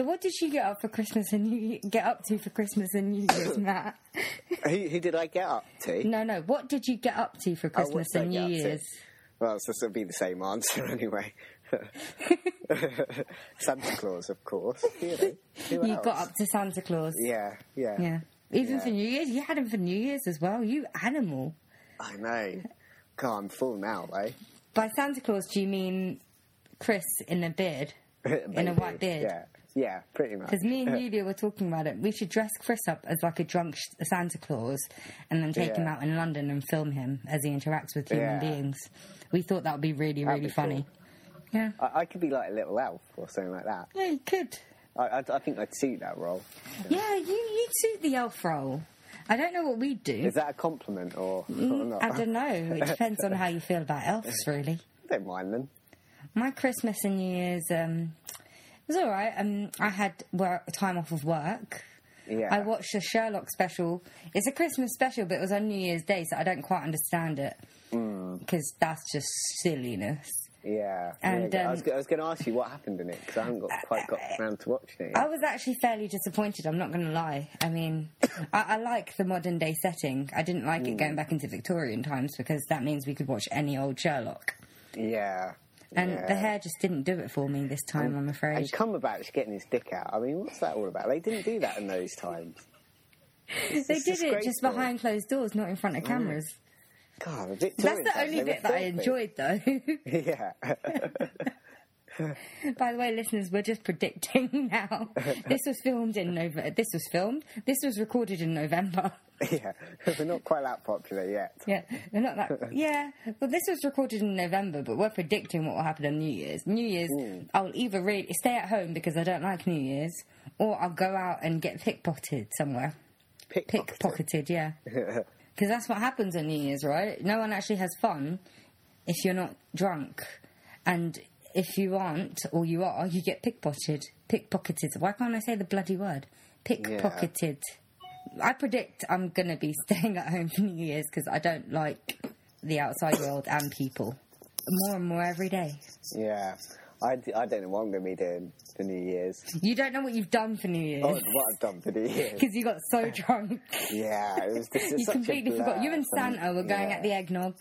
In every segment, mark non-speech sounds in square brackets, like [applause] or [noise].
So, what did you get up for Christmas and you get up to for Christmas and New Year's, [laughs] Matt? who, who did I get up to? No, no. What did you get up to for Oh, Christmas I and New? Year's? Well, so this will be the same answer [laughs] anyway. [laughs] Santa Claus, of course. You, know, You got up to Santa Claus. Yeah, yeah. Yeah. Even Yeah. for New Year's, you had him for New Year's as well. You animal. I know. God, I'm full now, eh? By Santa Claus, do you mean Chris in a beard? In a white beard? Yeah, yeah, pretty much. Because me and Yulia [laughs] were talking about it. We should dress Chris up as like a drunk Santa Claus and then take him out in London and film him as he interacts with human Yeah. beings. We thought that would be really, That'd really be funny. Yeah. I, I could be like a little elf or something like that. Yeah, you could. I, I, I think I'd suit that role. Yeah, you, you'd suit the elf role. I don't know what we'd do. Is that a compliment or, or not? Mm, I don't know. It [laughs] depends on how you feel about elves, really. don't mind them. My Christmas and New Year's um, was all right. Um, I had work, time off of work. Yeah. I watched a Sherlock special. It's a Christmas special, but it was on New Year's Day, so I don't quite understand it because that's just silliness. Yeah. And, yeah, I um, was, I was going to ask you what happened in it because I haven't got, quite got around to watching it. I was actually fairly disappointed. I'm not going to lie. I mean, [laughs] I, I like the modern day setting. I didn't like it going back into Victorian times because that means we could watch any old Sherlock. yeah. And yeah. the hair just didn't do it for me this time. I'm afraid. And Cumberbatch getting his dick out. I mean, what's that all about? They didn't do that in those times. they it's did it just behind closed doors, not in front of mm. cameras. God, a bit That's the only bit that I enjoyed, though. [laughs] Yeah. [laughs] [laughs] By the way, listeners, we're just predicting [laughs] now. this was filmed in November. This was filmed. This was recorded in November. [laughs] yeah. We're not quite that popular yet. Yeah, they're not that. Yeah, well, this was recorded in November, but we're predicting what will happen on New Year's. New Year's, hmm. I'll either really stay at home because I don't like New Year's, or I'll go out and get pickpocketed somewhere. Pickpocketed. Pickpocketed, yeah. Because that's what happens on New Year's, right? No one actually has fun if you're not drunk, and if you aren't or you are, you get pickpocketed. Pickpocketed. Why can't I say the bloody word? Pickpocketed. I predict I'm gonna be [laughs] staying at home for New Year's because I don't like the outside world and people more and more every day. Yeah. I, d- I don't know what I'm going to be doing for New Year's. You don't know what you've done for New Oh, Year's what I've done for New Year's. because you got so [laughs] drunk. Yeah, it was just You completely forgot. You and Santa were going yeah, at the eggnog.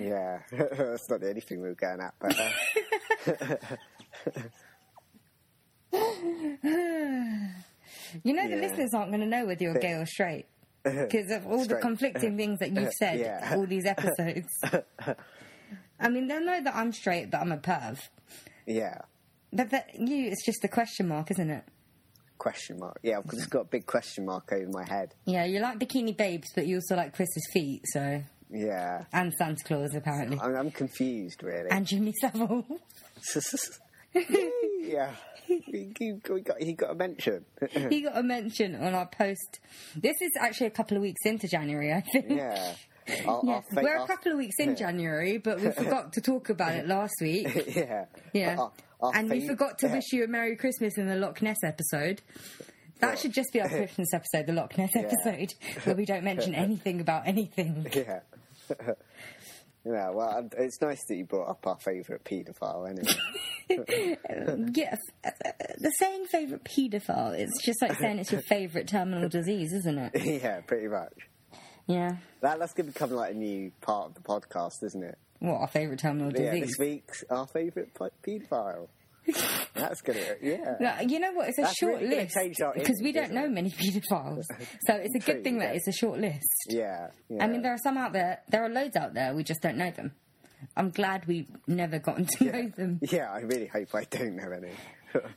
Yeah, [laughs] that's not the only thing we were going at, but uh, [laughs] You know, the Yeah. listeners aren't going to know whether you're gay or straight [laughs] because of all the conflicting things that you've said Yeah. all these episodes. I mean, they'll know that I'm straight, but I'm a perv. yeah. But that you, it's just a question mark, isn't it? Question mark. Yeah, because it's got a big question mark over my head. Yeah, you like bikini babes, but you also like Chris's feet, so Yeah, and Santa Claus apparently, I'm, I'm confused really. and Jimmy Savile. [laughs] yeah, he, he, got he got a mention. [laughs] he got a mention on our post. This is actually a couple of weeks into January, I think. yeah. [laughs] Yeah, we're a couple of weeks in January, but we forgot to talk about it last week. Yeah. Yeah. And we forgot to yeah. wish you a Merry Christmas in the Loch Ness episode. That should just be our Christmas episode, the Loch Ness episode, where we don't mention anything about anything. Yeah. [laughs] yeah, well, it's nice that you brought up our favourite paedophile anyway. [laughs] Yeah, uh, the saying favourite paedophile, it's just like saying it's your [laughs] favourite terminal disease, isn't it? yeah, pretty much. Yeah. That, that's going to become like a new part of the podcast, isn't it? What, our favourite terminal Yeah, disease? this week's our favourite paedophile. [laughs] that's going to, yeah. You know what? It's a That's short really list because we don't know many paedophiles, so it's a [laughs] True, good thing that it's a short list. Yeah, yeah. I mean, there are some out there. There are loads out there. We just don't know them. I'm glad we've never gotten to know them. [laughs] Yeah, I really hope I don't know any.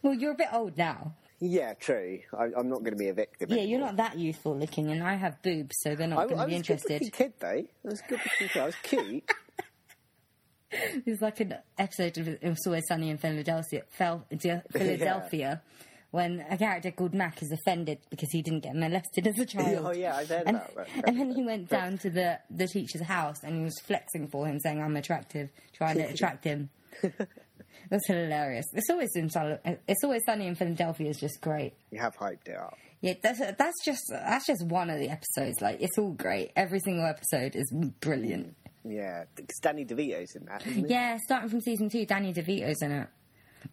Well, you're a bit old now. yeah, true. I, I'm not going to be a victim. Yeah, you're not that youthful looking, and I have boobs, so they're not I going to was be a interested. good-looking kid, though. I was a good kid. I was cute. [laughs] It's like an episode of It Was Always Sunny in Philadelphia, Phil- [laughs] Philadelphia when a character called Mac is offended because he didn't get molested as a [laughs] child. Oh, yeah, I've heard and, that. And then he went down to the, the teacher's house and he was flexing for him, saying, I'm attractive, trying to attract him. That's hilarious. It's always in It's always sunny in Philadelphia is just great. You have hyped it up. Yeah, that's that's just that's just one of the episodes. Like it's all great. Every single episode is brilliant. Yeah, because Danny DeVito's in that? Yeah, starting from season two, Danny DeVito's in it.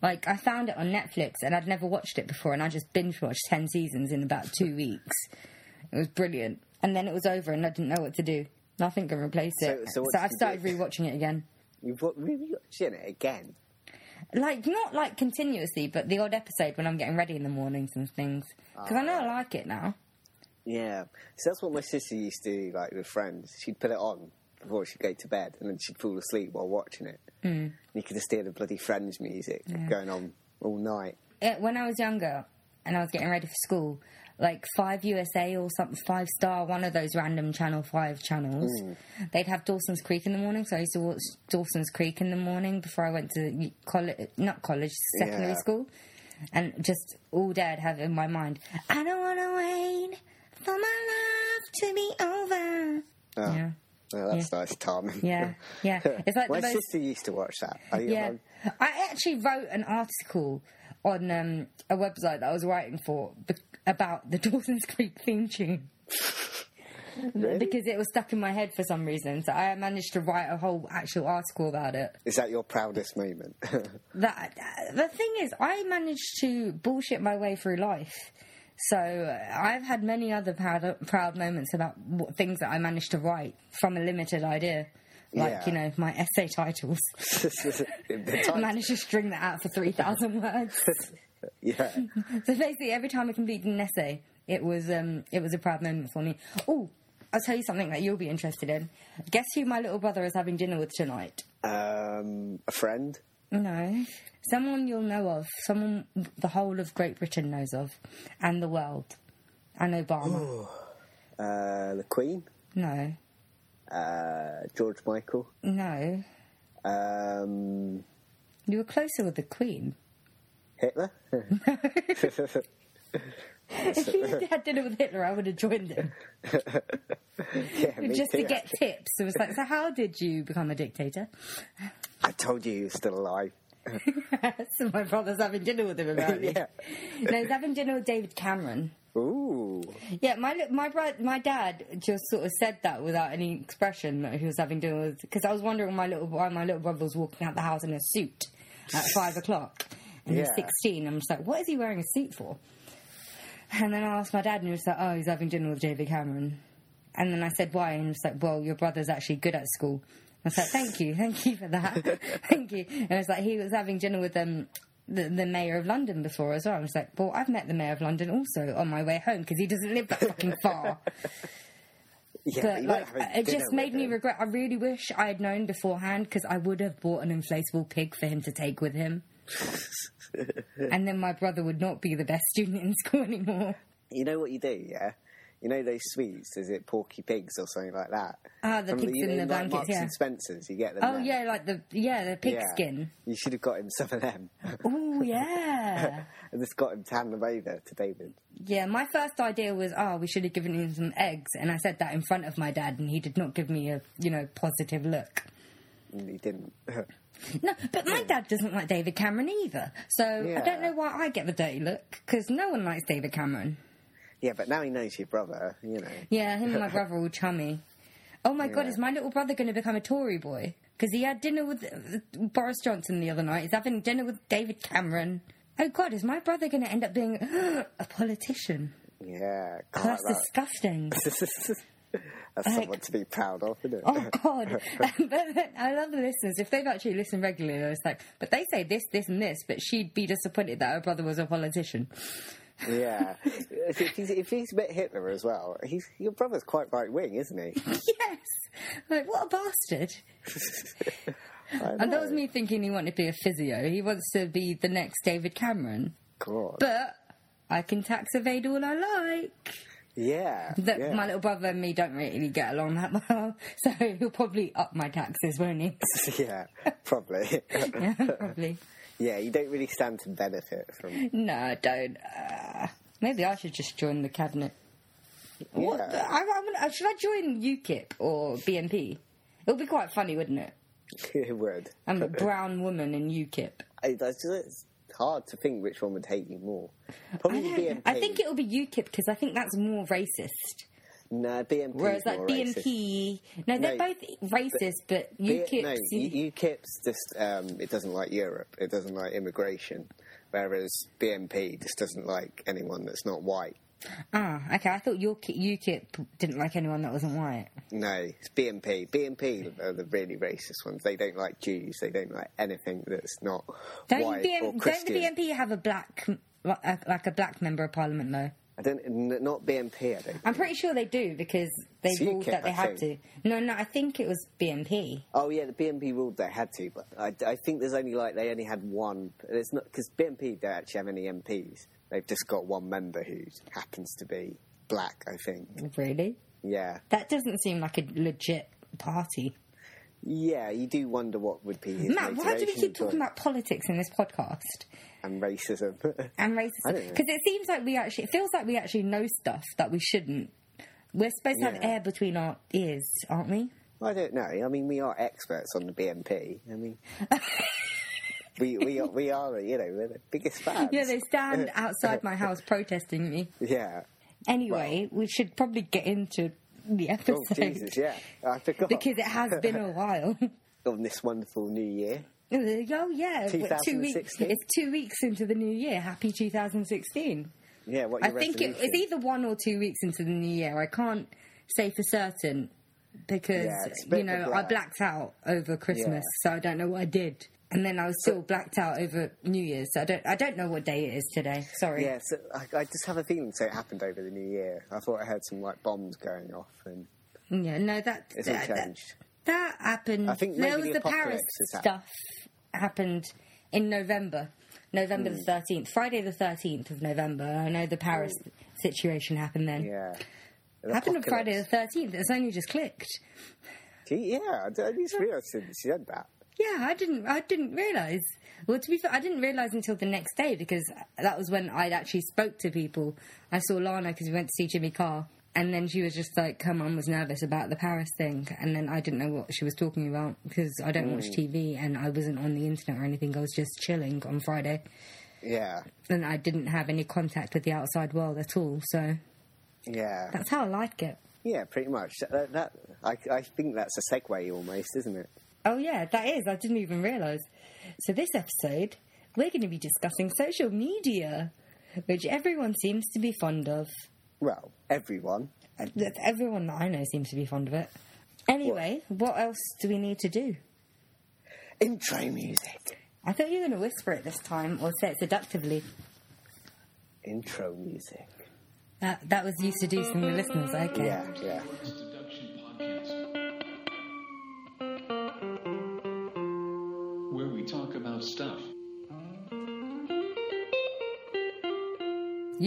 Like I found it on Netflix and I'd never watched it before, and I just binge watched ten seasons in about two weeks. It was brilliant, and then it was over, and I didn't know what to do. Nothing can replace it. So- so so I've started do? rewatching it again. You've wa- really watching it again. Like not like continuously, but the odd episode when I'm getting ready in the mornings and things. Because I know I ah. like it now. Yeah, so that's what my sister used to do, like with friends. She'd put it on before she'd go to bed, and then she'd fall asleep while watching it. Mm. You could just hear the bloody Friends music going on all night. it, when I was younger and I was getting ready for school, like Five USA or something, Five Star, one of those random Channel Five channels, they'd have Dawson's Creek in the morning. So I used to watch Dawson's Creek in the morning before I went to college, not college, secondary Yeah. school, and just all day I'd have in my mind, I don't want to wait for my life to be over. Oh, Yeah. That's nice, Tom. Yeah, yeah. [laughs] It's like my most sister used to watch that. I, yeah, I actually wrote an article on um, a website that I was writing for about the [laughs] Dawson's Creek theme tune. [laughs] Because it was stuck in my head for some reason, so I managed to write a whole actual article about it. Is that your proudest moment? That the thing is, I managed to bullshit my way through life. So uh, I've had many other proud, proud moments about things that I managed to write from a limited idea, like Yeah. you know my essay titles. I [laughs] [laughs] managed to string that out for three thousand [laughs] words. yeah. So basically, every time I completed an essay, it was um, it was a proud moment for me. Oh, I'll tell you something that you'll be interested in. Guess who my little brother is having dinner with tonight? Um, a friend. No, someone you'll know of, someone the whole of Great Britain knows of, and the world, and Obama. Uh, the Queen. no, Uh, George Michael. no, Um, you were closer with the Queen. Hitler. [laughs] [laughs] If he had dinner with Hitler, I would have joined him [laughs] yeah, just too, to get actually. tips. It was like, so how did you become a dictator? I told you he was still alive. [laughs] so my brother's having dinner with him about it. [laughs] yeah. No, he's having dinner with David Cameron. Ooh. Yeah, my my bro- my dad just sort of said that without any expression that he was having dinner with. Because I was wondering my little why my little brother was walking out the house in a suit at [laughs] five o'clock, and he's Yeah. sixteen. I'm just like, what is he wearing a suit for? And then I asked my dad, and he was like, oh, he's having dinner with David Cameron. And then I said, why? And he was like, well, your brother's actually good at school. I was like, thank you, thank you for that, [laughs] thank you. And it was like he was having dinner with um, the, the mayor of London before as well. I was like, well, I've met the mayor of London also on my way home because he doesn't live that fucking [laughs] far. Yeah, but you like, it just made me him. regret. I really wish I had known beforehand because I would have bought an inflatable pig for him to take with him. [laughs] and then my brother would not be the best student in school anymore. You know what you do, yeah? You know those sweets? Is it Porky Pigs or something like that? Ah, the From pigs you in know, the like blankets, Marks yeah. and Spencers, you get them. Oh there. yeah, like the yeah the pig Yeah. skin. You should have got him some of them. Oh yeah. [laughs] and just got him to hand them over to David. Yeah, my first idea was, oh, we should have given him some eggs, and I said that in front of my dad, and he did not give me a, you know, positive look. He didn't. [laughs] No, but my dad doesn't like David Cameron either, so I don't know why I get the dirty look because no one likes David Cameron. Yeah, but now he knows your brother, you know. Yeah, him and my [laughs] brother are all chummy. Oh my god, is my little brother going to become a Tory boy? Because he had dinner with uh, Boris Johnson the other night. He's having dinner with David Cameron. Oh god, is my brother going to end up being [gasps] a politician? Yeah, that's disgusting. that. [laughs] That's someone to be proud of, isn't it? Oh God! [laughs] but then I love the listeners. If they've actually listened regularly, it's like, but they say this, this, and this. But she'd be disappointed that her brother was a politician. Yeah. If he's, if he's met Hitler as well, he's, your brother's quite right wing, isn't he? [laughs] yes, like what a bastard! [laughs] And that was me thinking he wanted to be a physio. He wants to be the next David Cameron. God. But I can tax evade all I like. yeah. That yeah. my little brother and me don't really get along that well, [laughs] so he'll probably up my taxes, won't he? yeah, probably. yeah, probably. Yeah, you don't really stand to benefit from. No, I don't. Uh, maybe I should just join the cabinet. What? Yeah. I, I, wanna- should I join UKIP or BNP? It would be quite funny, wouldn't it? [laughs] it would. I'm a [laughs] brown woman in UKIP. It- It's it's hard to think which one would hate you more. Probably I, BNP. I think it will be UKIP because I think that's more racist. No, BNP. Whereas like BNP, no, they're No, both racist, but B- UKIP. no, U- UKIP's just um, it doesn't like Europe. It doesn't like immigration. Whereas BNP just doesn't like anyone that's not white. ah, okay. I thought UKIP, UKIP didn't like anyone that wasn't white. No, it's BNP. BNP are the really racist ones. They don't like Jews. They don't like anything that's not Don't white BN, or don't Christian. the BNP have a black, like like a black member of parliament though? I don't. n- Not BNP. I don't. I'm pretty sure they do because they It's ruled UKIP, that they I had think. to. No, no, I think it was BNP. Oh yeah, the BNP ruled they had to, but I, I think there's only like they only had one. It's not because BNP don't actually have any MPs. They've just got one member who happens to be black. I think. Really? Yeah, That doesn't seem like a legit party. Yeah. You do wonder what would be his Matt, why do we keep talking about politics in this podcast? and racism. [laughs] And racism? Because it seems like we actually, it feels like we actually know stuff that we shouldn't. We're supposed to have air between our ears, aren't we? I don't know. I mean, we are experts on the BNP. I mean, [laughs] we we are, we are you know we're the biggest fans. Yeah, they stand [laughs] outside my house protesting me. Yeah. Anyway, we should probably get into the oh, episode. Oh Jesus, yeah. I forgot Because it has [laughs] been a while. on this wonderful new year. Uh, oh yeah, what, two weeks. It's two weeks into the new year. Happy 2016. Yeah. What I think it, either one or two weeks into the new year. I can't say for certain because Yeah, it's a bit you know I blacked out over Christmas, Yeah. so I don't know what I did. And then I was still blacked out over New Year's, so I don't I don't know what day it is today. Sorry. Yeah, so I, I just have a feeling so it happened over the new year. I thought I heard some like bombs going off, and Yeah, no, that it's all that, that, changed. that happened. I think there was the the Paris apocalypse stuff happened in November, November Hmm. the thirteenth, Friday the thirteenth of November. I know the Paris situation happened then. Yeah. The Happened on Friday the thirteenth. It's only just clicked. Gee, Yeah, I just realised she said that. Yeah, I didn't. I didn't realize. Well, to be fair, I didn't realize until the next day because that was when I'd actually spoke to people. I saw Lana because we went to see Jimmy Carr, and then she was just like, "Her mum was nervous about the Paris thing," and then I didn't know what she was talking about because I don't watch hmm. TV and I wasn't on the internet or anything. I was just chilling on Friday, Yeah, and I didn't have any contact with the outside world at all. So yeah, that's how I like it. yeah. Pretty much. That, that I, I think that's a segue almost, isn't it? Oh yeah, that is. I didn't even realise. So this episode, we're going to be discussing social media, which everyone seems to be fond of. Well, everyone. Everyone that I know seems to be fond of it. Anyway, what else do we need to do? Intro music. I thought you were going to whisper it this time or say it seductively. Intro music. That that was you seducing the listeners. Okay. Yeah, yeah.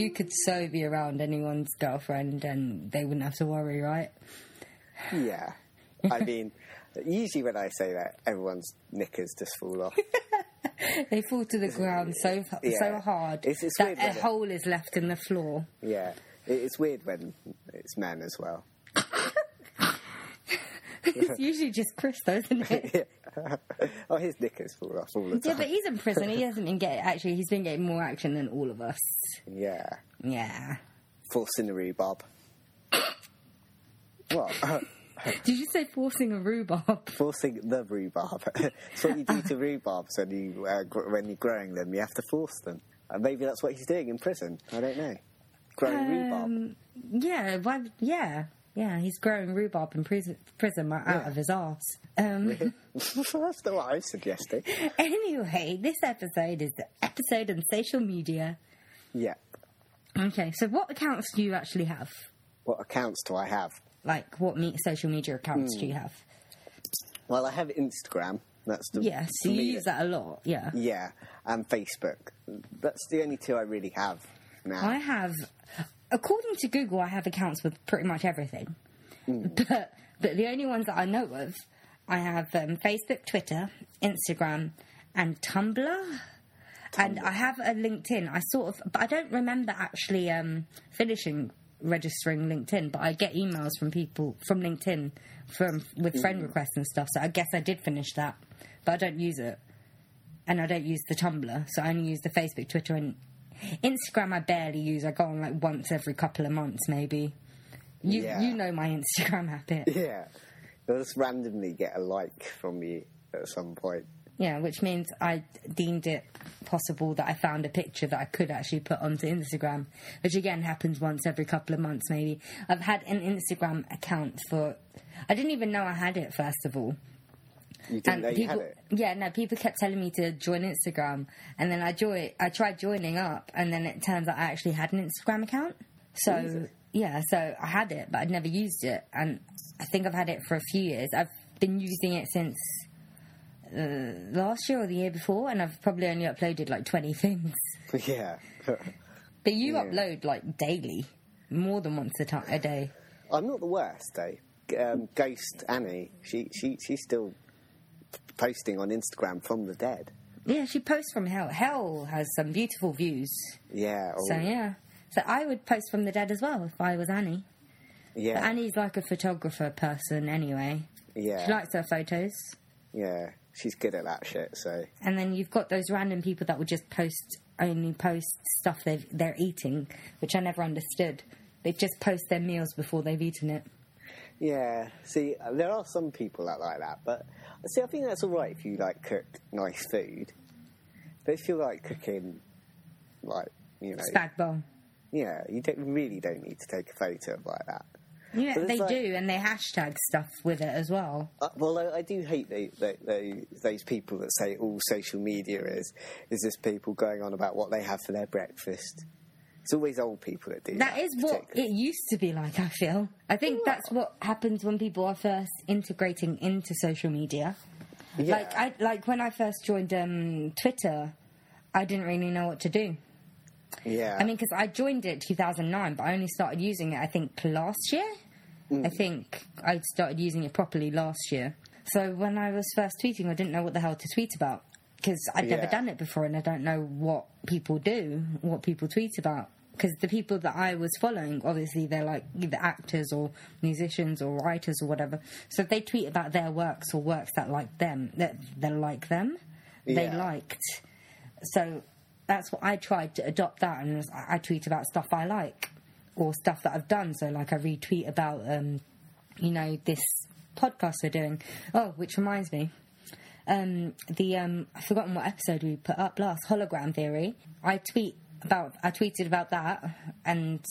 You could so be around anyone's girlfriend and they wouldn't have to worry, right? Yeah. I [laughs] mean, usually when I say that, everyone's knickers just fall off. [laughs] They fall to the ground so so Yeah. hard It's- it's that a it- hole is left in the floor. Yeah. It's weird when it's men as well. [laughs] it's usually just Chris, though, isn't it? [laughs] oh, his knickers fall off all the time. Yeah, but he's in prison. He [laughs] hasn't been getting actually. He's been getting more action than all of us. Yeah. Yeah. Forcing the rhubarb. what? [laughs] Did you say forcing a rhubarb? Forcing the rhubarb. it's what you do to rhubarbs when you uh, gr- when you're growing them. You have to force them. And maybe that's what he's doing in prison. I don't know. Growing rhubarb. Um, yeah. Why? Yeah. Yeah. He's growing rhubarb in prison, prison out Yeah. of his arse. Um, [laughs] that's not what I'm suggesting. [laughs] anyway, this episode is the episode on social media. Yeah. Okay, so what accounts do you actually have? What accounts do I have? Like, what me- social media accounts Hmm. do you have? Well, I have Instagram. That's the Yeah, so you use that a lot. Yeah. Yeah, and Facebook. That's the only two I really have now. I have, according to Google, I have accounts with pretty much everything. But but the only ones that I know of, I have um, Facebook, Twitter, Instagram, and Tumblr. And I have a LinkedIn. I sort of, but I don't remember actually um, finishing registering LinkedIn. But I get emails from people from LinkedIn from with friend requests and stuff. So I guess I did finish that, but I don't use it, and I don't use the Tumblr. So I only use the Facebook, Twitter, and Instagram. I barely use. I go on like once every couple of months, maybe. You Yeah. you know my [laughs] Instagram habit. Yeah. They'll just randomly get a like from you at some point. Yeah, which means I deemed it possible that I found a picture that I could actually put onto Instagram, which again happens once every couple of months, maybe. I've had an Instagram account for. I didn't even know I had it, first of all. You didn't you people, yeah, no, people kept telling me to join Instagram, and then I joined. I tried joining up, and then it turns out I actually had an Instagram account. So Jesus. yeah, so I had it, but I'd never used it, and I think I've had it for a few years. I've been using it since uh, last year or the year before, and I've probably only uploaded like twenty [laughs] things. Yeah. [laughs] But you Yeah. upload like daily, more than once a, day. I'm not the worst, though. Um, Ghost Annie, she, she she's still posting on Instagram from the dead. Yeah, she posts from hell. Hell has some beautiful views. Yeah. So yeah. So I would post from the dead as well if I was Annie. But yeah. Annie's like a photographer person anyway. yeah. She likes her photos. yeah. She's good at that shit. So And then you've got those random people that would just post only post stuff they've, they're eating, which I never understood. They just post their meals before they've eaten it. Yeah. See, uh, there are some people that like that, but see, I think that's all right if you like cook nice food. But if you like cooking, like you know, Spag bowl. yeah, you don't really don't need to take a photo of like that. Yeah, they like- do, and they hashtag stuff with it as well. Uh, well, I, I do hate the, the, the, those people that say all social media is is just people going on about what they have for their breakfast. It's always old people that do that. That is what it used to be like, I feel. I think that's what happens when people are first integrating into social media. Yeah. Like I like when I first joined um, Twitter, I didn't really know what to do. yeah. I mean, because I joined it 2009, but I only started using it I think last year. Mm. I think I started using it properly last year. So when I was first tweeting, I didn't know what the hell to tweet about because I'd never Yeah. done it before, and I don't know what people do, what people tweet about. Because the people that I was following, obviously, they're like either actors or musicians or writers or whatever. So they tweet about their works or works that like them, that that like them, they liked. So that's what I tried to adopt that, and I I tweet about stuff I like or stuff that I've done. So like I retweet about, um, you know, this podcast we're doing. Oh, which reminds me, um, the um, I've forgotten what episode we put up last. Hologram theory. I tweet about. I tweeted about that, and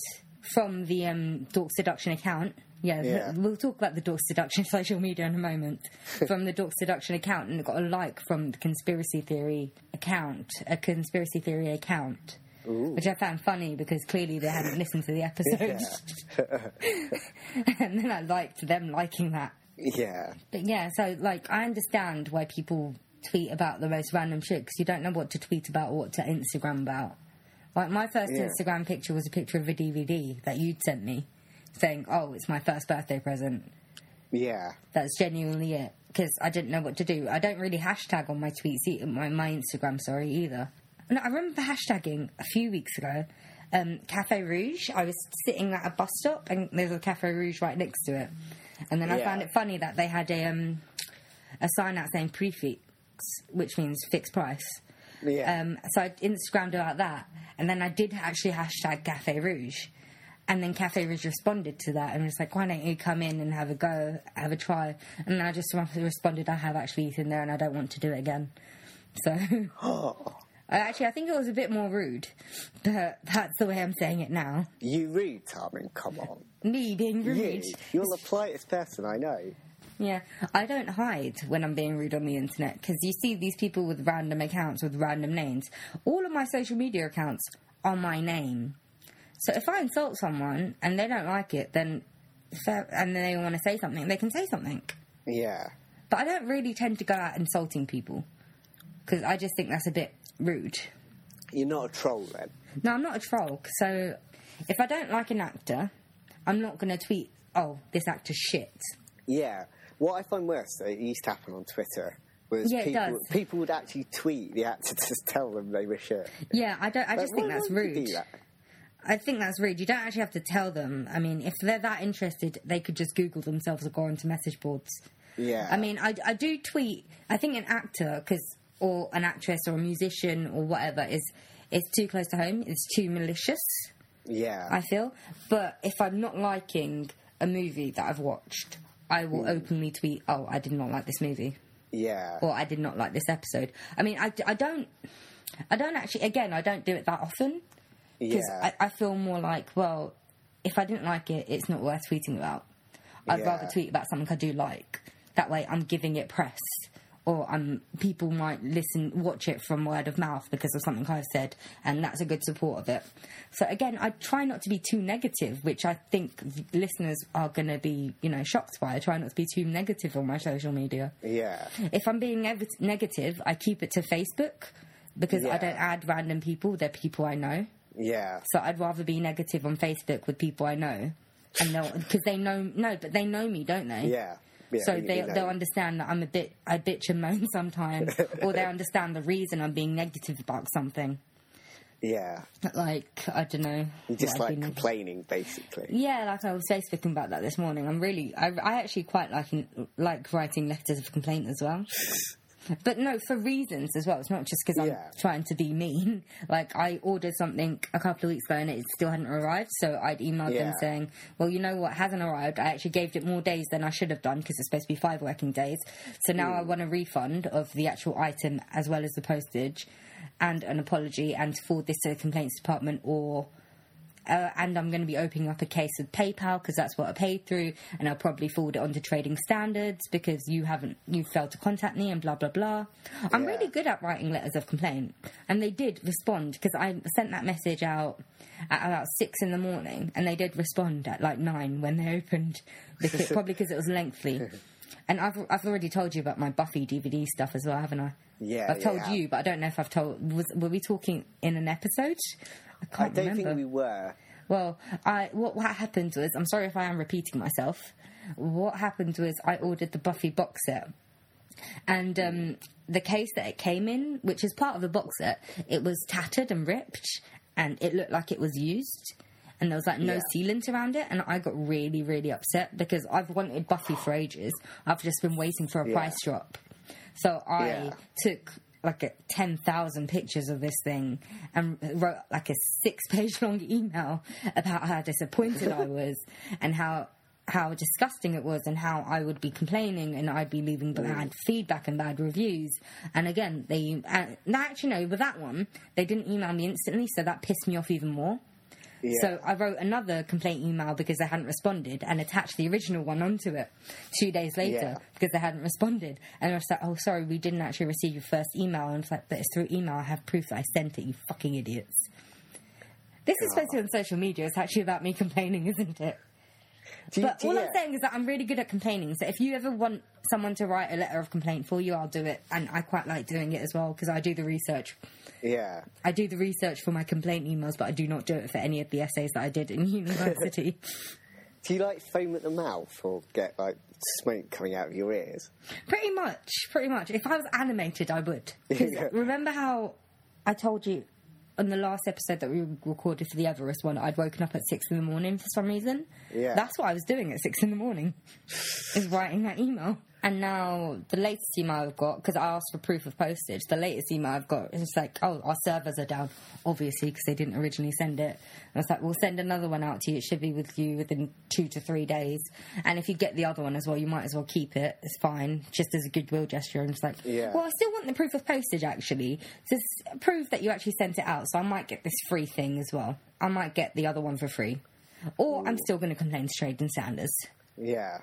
from the um, Dork Seduction account. Yeah, Yeah. we'll talk about the Dork Seduction [laughs] social media in a moment. [laughs] from the Dork Seduction account, and got a like from the conspiracy theory account, a conspiracy theory account. Which I found funny because clearly they hadn't listened to the [laughs] episode. and then I liked them liking that. Yeah. But yeah, so like I understand why people tweet about the most random shit because you don't know what to tweet about or what to Instagram about. Like my first Yeah. Instagram picture was a picture of a DVD that you'd sent me, saying, "Oh, it's my first birthday present." Yeah. That's genuinely it because I didn't know what to do. I don't really hashtag on my tweets, my my Instagram, sorry, either. And I remember hashtagging a few weeks ago. Um, Cafe Rouge. I was sitting at a bus stop, and there's a Cafe Rouge right next to it. And then I Yeah. found it funny that they had a um, a sign out saying prefix, which means fixed price. Yeah. Um, so I Instagrammed about that, and then I did actually hashtag Cafe Rouge, and then Cafe Rouge responded to that and was like, "Why don't you come in and have a go, have a try?" And then I just responded, "I have actually eaten there, and I don't want to do it again." So, [gasps] I actually, I think it was a bit more rude, but that's the way I'm saying it now. you rude, Tarmin. Come on. Me being rude. You. You're the politest person I know. Yeah, I don't hide when I'm being rude on the internet because you see these people with random accounts with random names. All of my social media accounts are my name. So if I insult someone and they don't like it, then fair, and then they want to say something, they can say something. Yeah. But I don't really tend to go out insulting people because I just think that's a bit rude. You're not a troll then. No, I'm not a troll. So if I don't like an actor, I'm not going to tweet, "Oh, this actor's shit." Yeah. What I find worse, uh, it used to happen on Twitter, was Yeah, it people, does. people would actually tweet the actor [laughs] to tell them they were shit. Yeah, I don't. I Like, just think that's rude. that? I think that's rude. You don't actually have to tell them. I mean, if they're that interested, they could just Google themselves or go onto message boards. Yeah. I mean, I, I do tweet. I think an actor, because or an actress or a musician or whatever is is too close to home. It's too malicious. Yeah. I feel. But if I'm not liking a movie that I've watched, I will hmm. openly tweet, "Oh, I did not like this movie," Yeah. or "I did not like this episode." I mean, I, I don't, I don't actually. Again, I don't do it that often because yeah. I, I feel more like, well, if I didn't like it, it's not worth tweeting about. I'd Yeah. rather tweet about something I do like. That way, I'm giving it press, or um, people might listen, watch it from word of mouth because of something I've said, and that's a good support of it. So again, I try not to be too negative, which I think listeners are going to be, you know, shocked by. I try not to be too negative on my social media. yeah. If I'm being nev- negative, I keep it to Facebook because I don't add random people; they're people I know. Yeah. So I'd rather be negative on Facebook with people I know, and they'll because they know no, but they know me, don't they? Yeah. Yeah. so they they'll understand that I'm a bit I bitch and moan [laughs] sometimes, or they understand the reason I'm being negative about something. Yeah. Like I don't know. You're just like complaining, basically. yeah, like I was Facebooking about that this morning. I'm really, I, I actually quite like like writing letters of complaint as well. [laughs] But no, for reasons as well. It's not just because I'm Yeah. trying to be mean. [laughs] Like I ordered something a couple of weeks ago and it still hadn't arrived, so I'd emailed them saying, "Well, you know what hasn't arrived. I actually gave it more days than I should have done because it's supposed to be five working days. So now I want a refund of the actual item as well as the postage." And an apology, and to forward this to the complaints department, or uh, and I'm going to be opening up a case with PayPal because that's what I paid through, and I'll probably forward it on to Trading Standards because you haven't you failed to contact me and blah blah blah. I'm really good at writing letters of complaint, and they did respond because I sent that message out at about six in the morning, and they did respond at like nine when they opened the [laughs] kit, probably because it was lengthy. [laughs] And I've I've already told you about my Buffy DVD stuff as well, haven't I? Yeah, I've told yeah. you, but I don't know if I've told. Was were we talking in an episode? I I don't remember. think we were. Well, I what what happened was I'm sorry if I am repeating myself. What happened was I ordered the Buffy box set, and um, the case that it came in, which is part of the box set, it was tattered and ripped, and it looked like it was used. And there was like no Yeah. sealant around it, and I got really, really upset because I've wanted Buffy for ages. I've just been waiting for a Yeah. price drop. So I Yeah. took like a 10,000 pictures of this thing and wrote like a six page [laughs] long email about how disappointed I [laughs] was and how how disgusting it was and how I would be complaining and I'd be leaving bad feedback and bad reviews. And again, they uh, actually no, with that one, they didn't email me instantly, so that pissed me off even more. Yeah. So I wrote another complaint email because they hadn't responded and attached the original one onto it two days later Yeah. because they hadn't responded. And I was like, oh, sorry, we didn't actually receive your first email. And it's like, but it's through email. I have proof that I sent it, you fucking idiots. This is supposed to be on social media. It's actually about me [laughs] complaining, isn't it? You- But all yeah. I'm saying is that I'm really good at complaining. So if you ever want someone to write a letter of complaint for you, I'll do it. And I quite like doing it as well because I do the research. Yeah. I do the research for my complaint emails, but I do not do it for any of the essays that I did in [laughs] university. [laughs] Do you like foam at the mouth or get like smoke coming out of your ears? pretty much, pretty much. If I was animated, I would. Yeah. [laughs] remember how I told you on the last episode that we recorded for the Everest one, I'd woken up at six in the morning for some reason. Yeah. That's what I was doing at six in the morning, is writing that email. And now the latest email I've got, because I asked for proof of postage, the latest email I've got is like, oh, our servers are down, obviously, because they didn't originally send it. And I was like, we'll send another one out to you. It should be with you within two to three days. And if you get the other one as well, you might as well keep it. It's fine, just as a goodwill gesture. And it's like, Yeah. well, I still want the proof of postage, actually. Just prove that you actually sent it out. So I might get this free thing as well. I might get the other one for free. Or I'm still going to complain to Trading Standards. Yeah.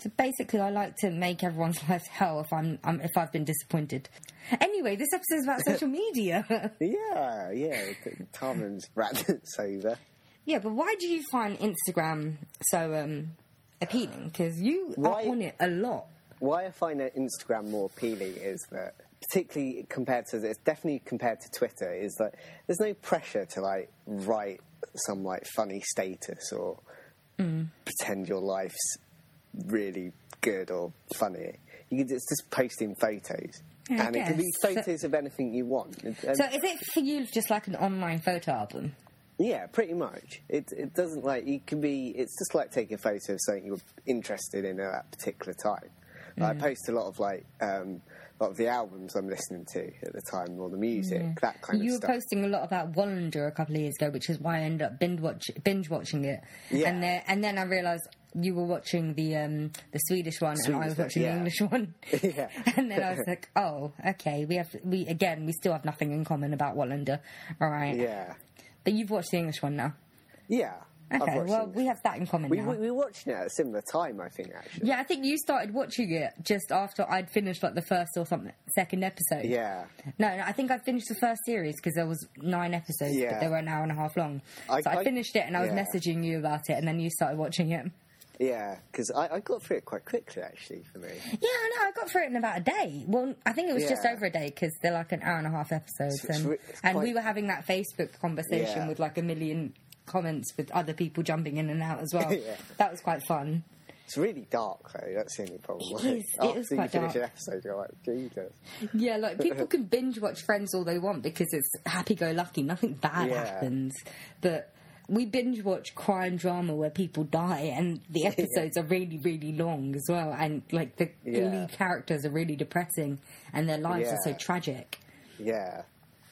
So basically, I like to make everyone's [laughs] life hell if I'm, I'm if I've been disappointed. Anyway, this episode is about [laughs] social media. [laughs] Yeah, yeah. Tarman's rats over. yeah, but why do you find Instagram so um, appealing? Because you Why- are on it a lot. Why I find Instagram more appealing is that, particularly compared to it's definitely compared to Twitter, is that there's no pressure to like write some like funny status or pretend your life's really good or funny. You can just, just posting photos, I and it can be guess. So- photos of anything you want. And- and- So is it for you just like an online photo album? Yeah, pretty much. It it doesn't like you can be. It's just like taking a photo of something you're interested in at that particular time. Like, Mm. I post a lot of like um, a lot of the albums I'm listening to at the time, or the music, that kind you of stuff. You were posting a lot about Wallander a couple of years ago, which is why I ended up binge watch binge watching it. Yeah. And then and then I realised you were watching the um, the Swedish one, and I was watching yeah. the English [laughs] one. [laughs] Yeah. and then I was like, oh, okay. We have we again. We still have nothing in common about Wallander. All right. Yeah. But you've watched the English one now. Yeah. Okay. Well, it. we have that in common we, now. we, we watched it at a similar time, I think, actually. yeah, I think you started watching it just after I'd finished like the first or something second episode. Yeah. No, no, I think I finished the first series because there was nine episodes, Yeah. but they were an hour and a half long. I- so I, I- finished it, and I was yeah. messaging you about it, and then you started watching it. Yeah, because I, I got through it quite quickly, actually, for me. Yeah, I know. I got through it in about a day. Well, I think it was just Yeah. over a day because they're like an hour and a half episodes, It's- and, re- it's and we quite- were having that Facebook conversation Yeah. with like a million comments with other people jumping in and out as well. [laughs] Yeah. That was quite fun. It's really dark, though. That's the only problem. It is- it After is you quite finish dark. an episode, you're like, Jesus. Yeah, like [laughs] people can binge watch Friends all they want because it's happy go lucky, nothing bad Yeah. happens. But we binge watch crime drama where people die and the [laughs] episodes are really, really long as well. And like the Yeah. lead characters are really depressing and their lives are so tragic. Yeah.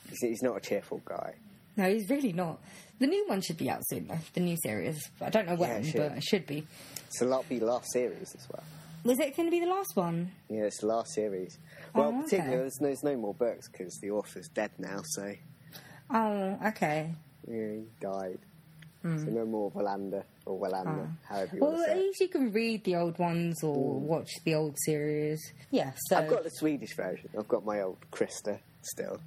He's, he's not a cheerful guy. No, he's really not. The new one should be out soon, though. The new series. I don't know when, it but it should be. It's a lot be last series as well. Was it going to be the last one? Yeah, it's the last series. Well, Oh, particularly, okay. there's, there's no more books because the author's dead now, so Oh, okay. yeah, he died. So no more Wallander or Wallander, however you. Ah. Well, want to at say it. least you can read the old ones or watch the old series. Yeah, so I've got the Swedish version. I've got my old Krista still.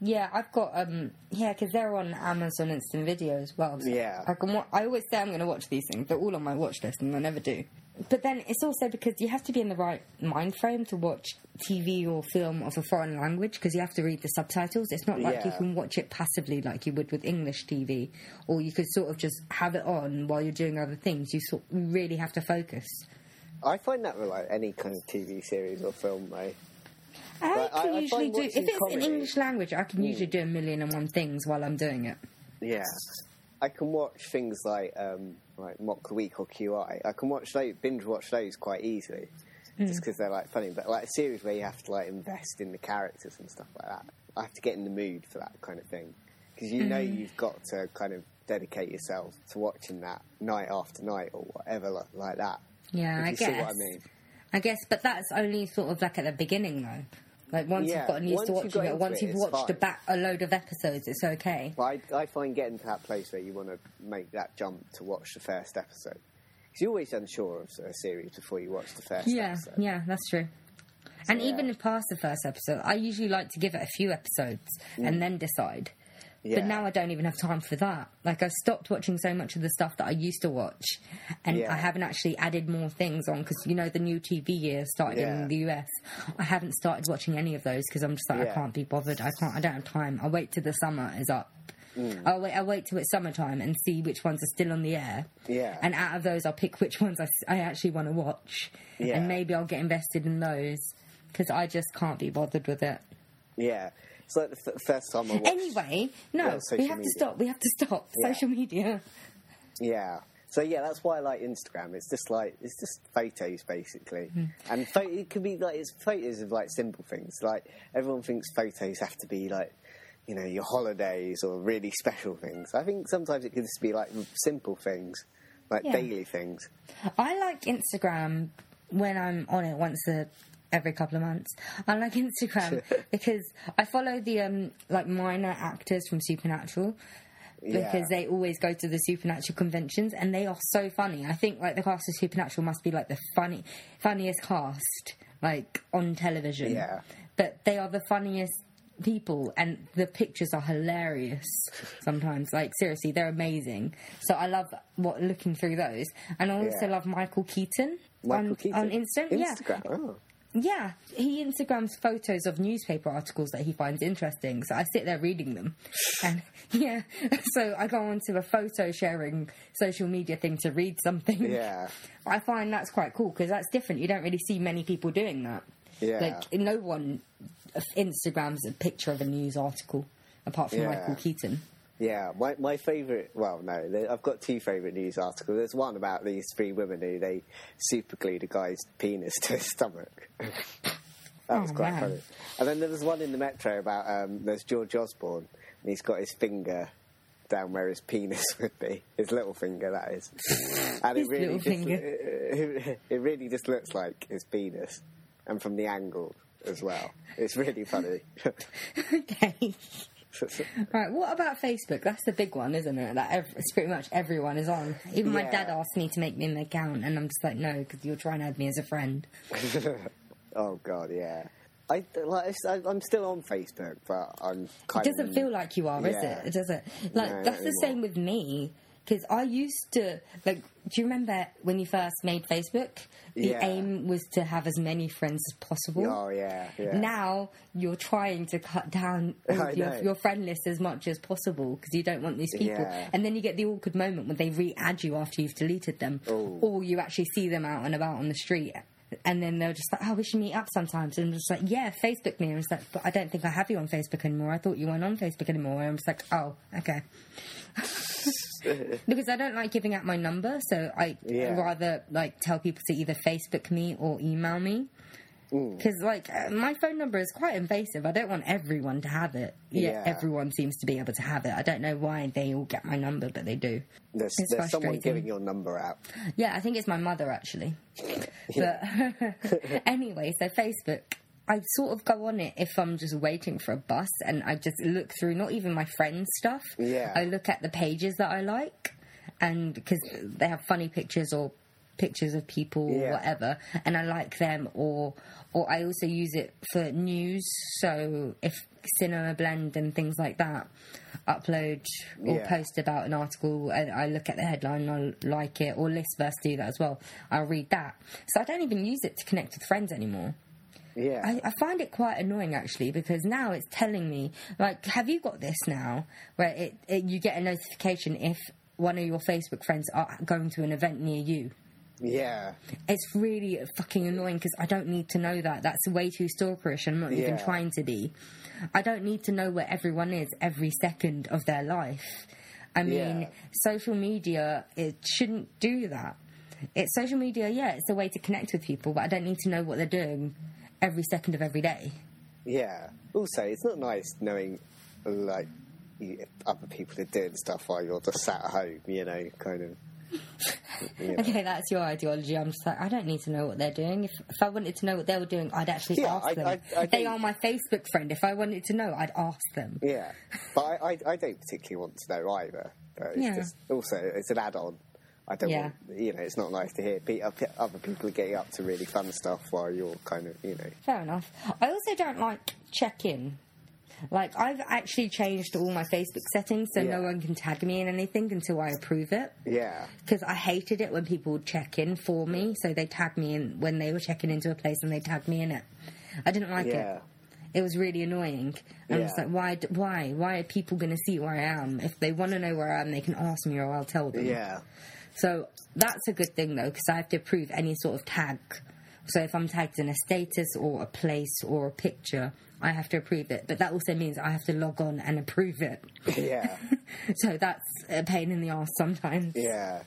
yeah, I've got um yeah because they're on Amazon Instant Video as well. So Yeah. I can. Wa- I always say I'm going to watch these things. They're all on my watch list, and I never do. But then it's also because you have to be in the right mind frame to watch TV or film of a foreign language because you have to read the subtitles. It's not like you can watch it passively like you would with English TV, or you could sort of just have it on while you're doing other things. You sort you really have to focus. I find that with like any kind of TV series or film, though. I can I usually find do if it's in English language. I can usually do a million and one things while I'm doing it. Yeah. I can watch things like um, like Mock the Week or QI. I can watch those, binge watch those quite easily, Mm. just because they're like funny. But like a series where you have to like invest in the characters and stuff like that, I have to get in the mood for that kind of thing because you know Mm. you've got to kind of dedicate yourself to watching that night after night or whatever like, like that. Yeah, I guess. I mean. I guess, but that's only sort of like at the beginning, though. Like once Yeah, you've gotten used to once watching it, once it, you've watched a, back, a load of episodes, it's okay. But I, I find getting to that place where you want to make that jump to watch the first episode. Because you're always unsure of a series before you watch the first Yeah, episode. yeah, that's true. And yeah. even if past the first episode, I usually like to give it a few episodes and mm. then decide. Yeah. But now I don't even have time for that. Like I've stopped watching so much of the stuff that I used to watch, and Yeah. I haven't actually added more things on because you know the new TV year started Yeah. in the US. I haven't started watching any of those because I'm just like I can't be bothered. I can't. I don't have time. I'll wait till the summer is up. Mm. I'll wait. I'll wait till it's summertime and see which ones are still on the air. Yeah. And out of those, I'll pick which ones I, I actually want to watch, Yeah. and maybe I'll get invested in those because I just can't be bothered with it. Yeah. It's like the f- first time I watched. Anyway, no, Yeah, we have media. to stop. We have to stop Yeah. social media. Yeah. So yeah, that's why I like Instagram. It's just like it's just photos basically, Hmm. and pho- it can be like it's photos of like simple things. Like everyone thinks photos have to be like you know your holidays or really special things. I think sometimes it can just be like simple things, like Yeah. daily things. I like Instagram when I'm on it once a every couple of months. I like Instagram [laughs] because I follow the um like minor actors from Supernatural. Yeah. Because they always go to the supernatural conventions and they are so funny. I think like the cast of Supernatural must be like the funny funniest cast like on television. Yeah. But they are the funniest people and the pictures are hilarious sometimes. Like seriously, they're amazing. So I love what looking through those. And I also Yeah. love Michael Keaton Michael on, Keaton on Insta. Yeah. Instagram. Oh. Yeah, he Instagrams photos of newspaper articles that he finds interesting. So I sit there reading them, and [laughs] yeah, [laughs] so I go onto a photo sharing social media thing to read something. Yeah. [laughs] I find that's quite cool because that's different. You don't really see many people doing that. Yeah. Like no one uh, Instagrams a picture of a news article apart from Yeah. Michael Keaton. Yeah, my my favourite. Well, no, I've got two favourite news articles. There's one about these three women who they super glued a guy's penis to his stomach. [laughs] that was Oh, quite man. funny. And then there was one in the Metro about um, there's George Osborne and he's got his finger down where his penis [laughs] would be. His little finger, that is. [laughs] And His it really little just, finger. It, it really just looks like his penis, and from the angle as well. It's really funny. okay. [laughs] Right, what about Facebook? That's the big one, isn't it? That ev- it's pretty much everyone is on. Even my dad asked me to make me an account, and I'm just like, no, because you're trying to add me as a friend. [laughs] oh god, yeah. I like I, I'm still on Facebook, but I'm It doesn't of. feel like you are, is Yeah. it? It doesn't. Like No, that's the same with me. Because I used to like. Do you remember when you first made Facebook? The Yeah. aim was to have as many friends as possible. Oh yeah, yeah. Now you're trying to cut down all [laughs] I of your, your friend list as much as possible because you don't want these people. Yeah. And then you get the awkward moment when they re-add you after you've deleted them, Oh. or you actually see them out and about on the street. And then they're just like, "Oh, we should meet up sometimes." And I'm just like, "Yeah, Facebook me." And it's like, "But I don't think I have you on Facebook anymore. I thought you weren't on Facebook anymore." And I'm just like, "Oh, okay." [laughs] [laughs] because I don't like giving out my number, so I Yeah. rather like tell people to either Facebook me or email me. Because like uh, my phone number is quite invasive. I don't want everyone to have it. Yet Yeah. everyone seems to be able to have it. I don't know why they all get my number, but they do. There's, there's someone giving your number out. Yeah, I think it's my mother actually. [laughs] But [laughs] anyway, so Facebook. I sort of go on it if I'm just waiting for a bus and I just look through not even my friends' stuff. Yeah. I look at the pages that I like and because they have funny pictures or pictures of people or whatever and I like them or or I also use it for news so if Cinema Blend and things like that upload or Yeah. post about an article and I look at the headline and I like it or Listverse do that as well I'll read that so I don't even use it to connect with friends anymore Yeah. I, I find it quite annoying actually because now it's telling me like have you got this now where it, it you get a notification if one of your Facebook friends are going to an event near you yeah. it's really fucking annoying because I don't need to know that. That's way too stalkerish. I'm not even Yeah. trying to be. I don't need to know where everyone is every second of their life. I mean, Yeah. social media, it shouldn't do that. It's social media, yeah, it's a way to connect with people, but I don't need to know what they're doing every second of every day. Yeah. Also, it's not nice knowing, like, other people are doing stuff while you're just sat at home, you know, kind of. You [laughs] know. Okay, that's your ideology. I'm just like, I don't need to know what they're doing. If, if I wanted to know what they were doing, I'd actually Yeah, ask I- them. I- I they are my Facebook friend. If I wanted to know, I'd ask them. Yeah. But I, don't particularly want to know either. But it's Yeah. just, also, it's an add on. I don't Yeah. want, you know, it's not nice to hear pe- uh, other people are getting up to really fun stuff while you're kind of, you know. Fair enough. I also don't like check in. Like, I've actually changed all my Facebook settings so Yeah. no one can tag me in anything until I approve it. Yeah. Because I hated it when people would check in for me. So they tag me in when they were checking into a place and they tagged me in it. I didn't like Yeah. it. It was really annoying. Yeah. just like, why? Why? Why are people going to see where I am? If they want to know where I am, they can ask me or I'll tell them. Yeah. So that's a good thing though, because I have to approve any sort of tag. So if I'm tagged in a status or a place or a picture, I have to approve it. But that also means I have to log on and approve it. Yeah. [laughs] so that's a pain in the ass sometimes. Yeah.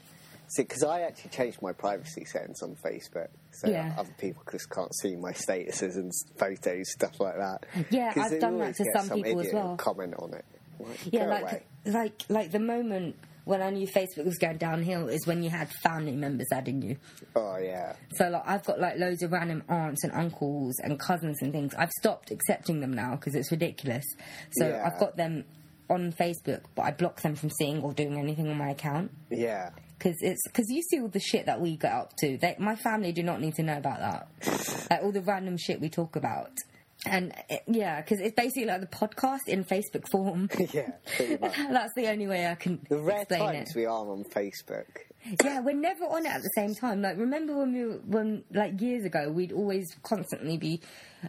See, because I actually changed my privacy settings on Facebook, so Yeah. other people just can't see my statuses and photos, stuff like that. Yeah, I've done that to get some some people as well. Comment on it. Like, Yeah, like away. like like the moment when I knew Facebook was going downhill is when you had family members adding you. Oh yeah. So like I've got like loads of random aunts and uncles and cousins and things. I've stopped accepting them now because it's ridiculous. So Yeah. I've got them on Facebook, but I block them from seeing or doing anything on my account Yeah. because it's because you see all the shit that we get up to. They, my family do not need to know about that. like all the random shit we talk about. And it, yeah, because it's basically like the podcast in Facebook form. [laughs] yeah. [laughs] That's the only way I can The rare explain times it. we are on Facebook. Yeah, we're never on it at the same time. Like, remember when we were, when, like, years ago, we'd always constantly be,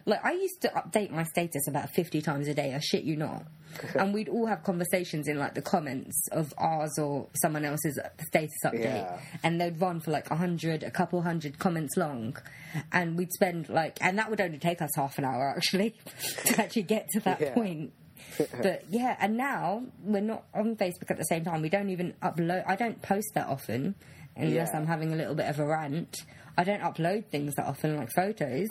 like, I used to update my status about 50 times a day, I shit you not. [laughs] and we'd all have conversations in, like, the comments of ours or someone else's status update. Yeah. And they'd run for, like, a hundred, a couple hundred comments long. And we'd spend, like, and that would only take us half an hour, actually, [laughs] to actually get to that Yeah. point [laughs] but yeah, and now we're not on Facebook at the same time. We don't even upload. I don't post that often unless Yeah. I'm having a little bit of a rant. I don't upload things that often, like photos.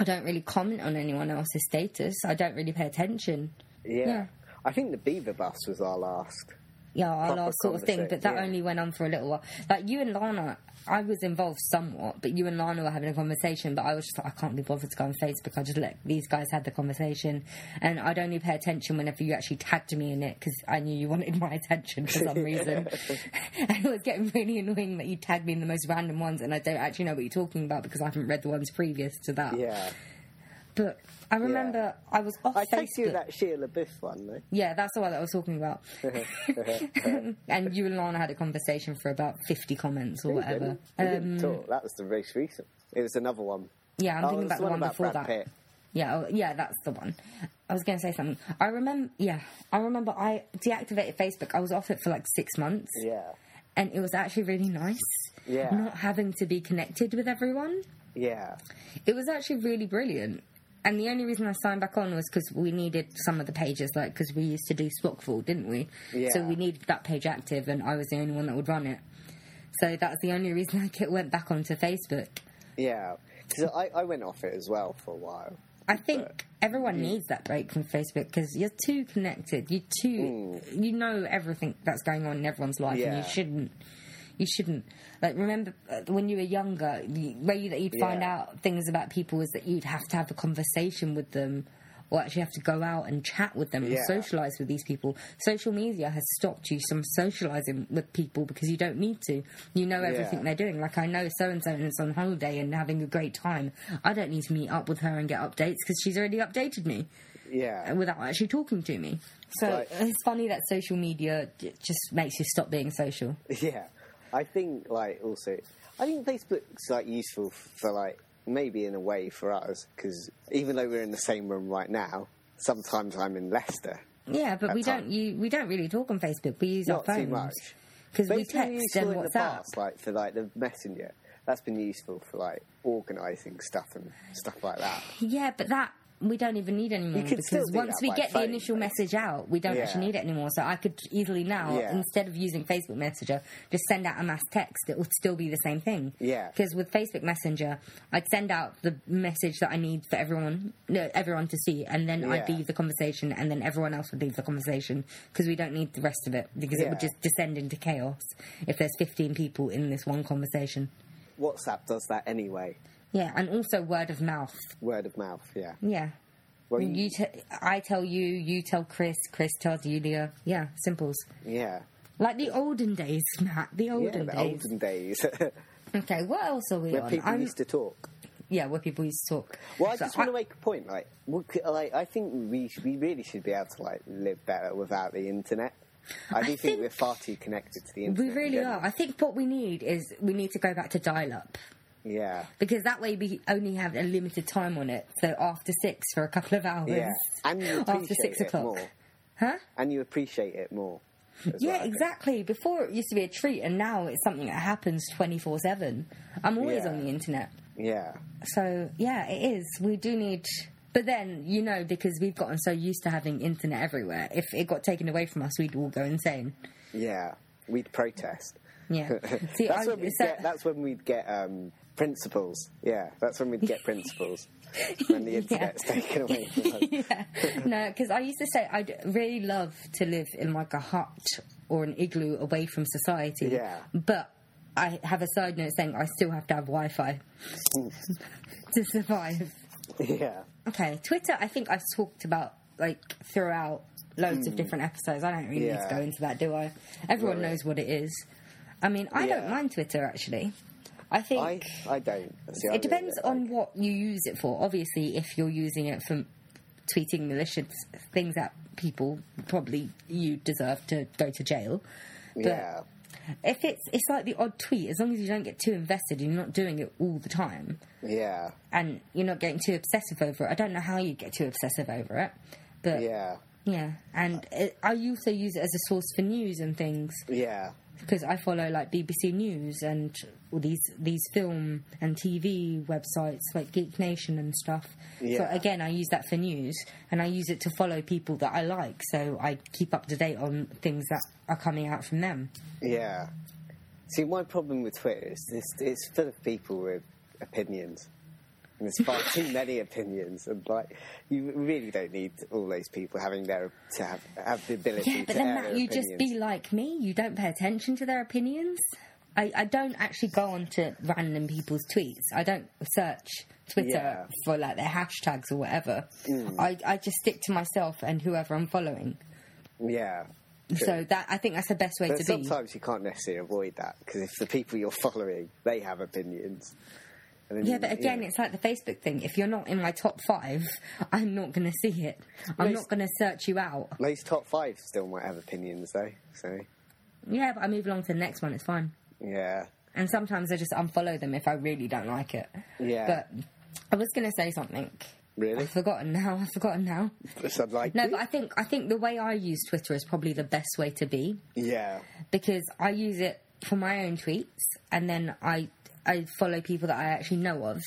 I don't really comment on anyone else's status. I don't really pay attention. Yeah. Yeah. I think the Beaver Bus was our last. Yeah, our proper last sort of thing, but that yeah. only went on for a little while. Like you and Lana, I was involved somewhat, but you and Lana were having a conversation. But I was just like, I can't be bothered to go on Facebook. I just let these guys have the conversation, and I'd only pay attention whenever you actually tagged me in it because I knew you wanted my [laughs] attention for some reason. [laughs] [laughs] and it was getting really annoying that you tagged me in the most random ones, and I don't actually know what you're talking about because I haven't read the ones previous to that. Yeah. But I remember I was off I Facebook. you that Sheila Biff one, though. Yeah, that's the one that I was talking about. [laughs] [laughs] and you and Lana had a conversation for about 50 comments or We whatever. didn't, Um, talk. That was the most recent. It was another one. yeah, I'm oh, thinking about the one, about before Brad that. Pitt. Yeah, oh, yeah, that's the one. I was going to say something. I remember, yeah, I remember I deactivated Facebook. I was off it for like six months, Yeah. and it was actually really nice. Yeah. Not having to be connected with everyone. Yeah. It was actually really brilliant. And the only reason I signed back on was because we needed some of the pages, like because we used to do Spockful, didn't we? Yeah. So we needed that page active, and I was the only one that would run it. So that's the only reason [laughs] I went back onto Facebook. Yeah. Because I, I went off it as well for a while. I think everyone needs that break from Facebook because you're too connected. You too, you know everything that's going on in everyone's life, and Hmm. You shouldn't. You shouldn't like remember uh, when you were younger. The way that you'd find Yeah. out things about people was that you'd have to have a conversation with them, or actually have to go out and chat with them and Yeah. socialize with these people. Social media has stopped you from socializing with people because you don't need to. You know everything Yeah. they're doing. Like I know so and so is on holiday and having a great time. I don't need to meet up with her and get updates because she's already updated me Yeah. without actually talking to me. So Right. it's funny that social media just makes you stop being social. [laughs] Yeah, I think like also, I think Facebook's like useful for like maybe in a way for us because even though we're in the same room right now, sometimes I'm in Leicester. Yeah, but we That's don't. You, we don't really talk on Facebook. We use Not our too phones much. because we text and in the WhatsApp. past, like for like the messenger. That's been useful for like organising stuff and stuff like that. Yeah, but that we don't even need anymore You could still because once we get phone, the initial though. message out, we don't Yeah. actually need it anymore. So I could easily now, Yeah. instead of using Facebook Messenger, just send out a mass text. It would still be the same thing. Yeah. Because with Facebook Messenger, I'd send out the message that I need for everyone, no, everyone to see, and then I'd leave the conversation, and then everyone else would leave the conversation because we don't need the rest of it because it would just descend into chaos if there's 15 people in this one conversation. WhatsApp does that anyway. Yeah, and also word of mouth. Word of mouth. Yeah. Yeah. Well, You t- I tell you, you tell Chris, Chris tells Julia. Yeah, simples. yeah. Like the olden days, Matt. The Yeah, olden the days. olden days [laughs] Okay, what else are we where on? people I'm- used to talk. Yeah, where people used to talk. Well, I So just want to make a point. Like, we like I think we sh- we really should be able to like live better without the internet. I do think, think- we're far too connected to the internet. We really are. I think what we need is we need to go back to dial-up Yeah, because that way we only have a limited time on it. So after six for a couple of hours. yeah, and you After appreciate six it o'clock. more, Huh? and you appreciate it more. Yeah, well, exactly. Before it used to be a treat, and now it's something that happens twenty four seven. I'm always Yeah. on the internet. Yeah, So yeah, it is. We do need, but then you know because we've gotten so used to having internet everywhere. If it got taken away from us, we'd all go insane. yeah, we'd protest. Yeah. [laughs] See, that's I, when we'd so- get. That's when we'd get um, principles. Yeah, that's when we'd get principles. [laughs] when the internet's taken away from us. [laughs] yeah. No, because I used to say I'd really love to live in like a hut or an igloo away from society. Yeah. But I have a side note saying I still have to have Wi-Fi [laughs] to survive. Yeah, Okay, Twitter. I think I've talked about like throughout loads of different episodes. I don't really need to Hmm. Go into that, do I? Everyone really. knows what it is. I mean, I don't mind Twitter actually. I think I I don't. See, I it depends really on like- what you use it for. Obviously, if you're using it for tweeting malicious things at people, probably you deserve to go to jail. But Yeah, if it's it's like the odd tweet, as long as you don't get too invested, and you're not doing it all the time, yeah, and you're not getting too obsessive over it. I don't know how you get too obsessive over it, but yeah, yeah, and it, I also use it as a source for news and things yeah, because I follow like BBC News and all these these film and TV websites like Geek Nation and stuff. So again, I use that for news, and I use it to follow people that I like, so I keep up to date on things that are coming out from them. yeah. See, my problem with Twitter is this, it's full of people with opinions. And there's far too many opinions, and like you really don't need all those people having their to have have the ability Yeah, to but then Matt, you just be like me. You don't pay attention to their opinions. I, I don't actually go onto random people's tweets. I don't search Twitter Yeah. for like their hashtags or whatever. Mm. I, I just stick to myself and whoever I'm following. yeah. true. So that I think that's the best way But to be. sometimes you can't necessarily avoid that because if the people you're following they have opinions. Yeah, but again, know. it's like the Facebook thing. If you're not in my top five, I'm not going to see it. I'm Most- not going to search you out. those top five still might have opinions though. So Yeah, but I move along to the next one. It's fine. yeah, And sometimes I just unfollow them if I really don't like it. yeah. But I was going to say something. really, I've forgotten now. I've forgotten now. [laughs] It's unlikely. No, but I think I think the way I use Twitter is probably the best way to be yeah, because I use it for my own tweets and then I I follow people that I actually know of.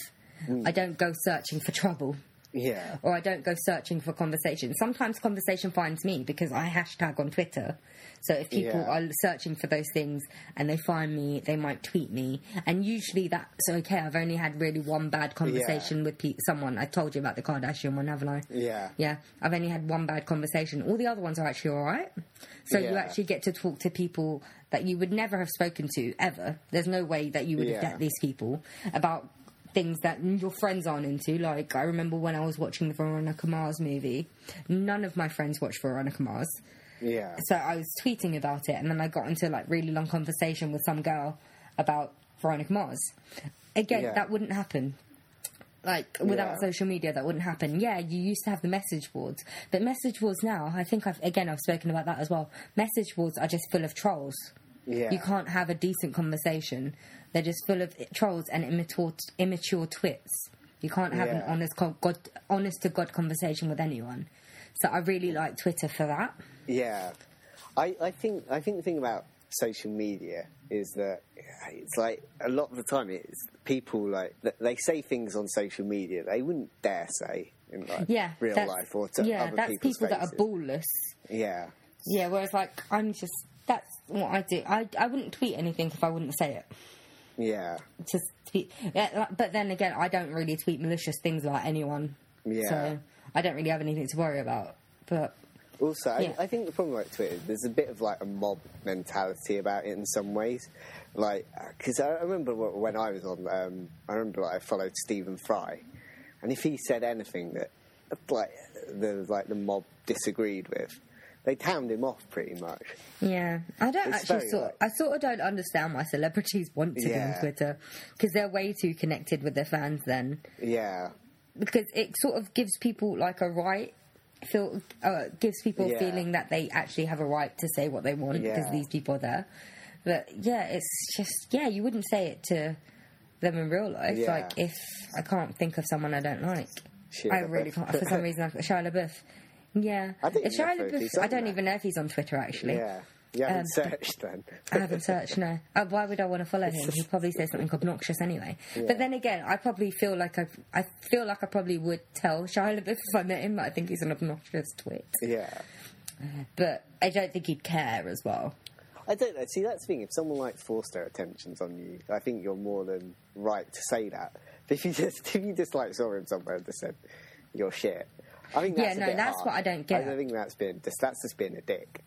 Hmm. I don't go searching for trouble yeah, or I don't go searching for conversation. Sometimes conversation finds me because I hashtag on Twitter. So if people Yeah. are searching for those things and they find me, they might tweet me. And usually that's okay. I've only had really one bad conversation with pe- someone. I told you about the Kardashian one, haven't I? yeah, Yeah, I've only had one bad conversation. All the other ones are actually all right. So you actually get to talk to people that you would never have spoken to ever. There's no way that you would have Yeah. met these people about things that your friends aren't into. Like I remember when I was watching the Veronica Mars movie, none of my friends watched Veronica Mars. Yeah, So I was tweeting about it, and then I got into like really long conversation with some girl about Veronica Mars. Again, Yeah. that wouldn't happen. Like without Yeah. social media, that wouldn't happen. Yeah, you used to have the message boards, but message boards now, I think I've again I've spoken about that as well. Message boards are just full of trolls. yeah. You can't have a decent conversation. They're just full of trolls and immature, immature twits. You can't have an honest, God, honest to God conversation with anyone. So I really like Twitter for that. Yeah, I, I think I think the thing about social media is that it's like a lot of the time it's people like they say things on social media they wouldn't dare say in like yeah, real life or to yeah, other that's people's people that faces. are ballless. Yeah, Yeah, whereas like I'm just that's what I do. I I wouldn't tweet anything if I wouldn't say it. yeah, Just tweet, yeah, like- but then again, I don't really tweet malicious things about anyone. Yeah. So I don't really have anything to worry about. But Also, Yeah. I, I think the problem with Twitter, there's a bit of like a mob mentality about it in some ways. Like, because I remember when I was on, um, I remember like, I followed Stephen Fry, and if he said anything that like the like the mob disagreed with, they hound him off pretty much. yeah, I don't It's actually sort. like- I sort of don't understand why celebrities want to be on Twitter because they're way too connected with their fans. Then Yeah, because it sort of gives people like a right feel uh, gives people a Yeah. feeling that they actually have a right to say what they want because Yeah. these people are there but yeah it's just yeah you wouldn't say it to them in real life Yeah. like if i can't think of someone i don't like Shia i really can't for some reason i've got shia LaBeouf yeah I if shia LaBeouf, i don't that. even know if he's on twitter actually yeah. You haven't Um, searched then. I haven't searched, no. [laughs] Uh, why would I want to follow him? He'd probably say something obnoxious anyway. But then again, I probably feel like I, I feel like I probably would tell Shia LaBeouf [laughs] if I met him I think he's an obnoxious twit. yeah. But I don't think he'd care as well. I don't know. See, that's the thing. If someone like forced their attentions on you, I think you're more than right to say that. But [laughs] if you just, if you just like saw him somewhere and just said, "You're shit," I think Yeah, no, that's harsh. what I don't get. I think that's being just that's just being a dick.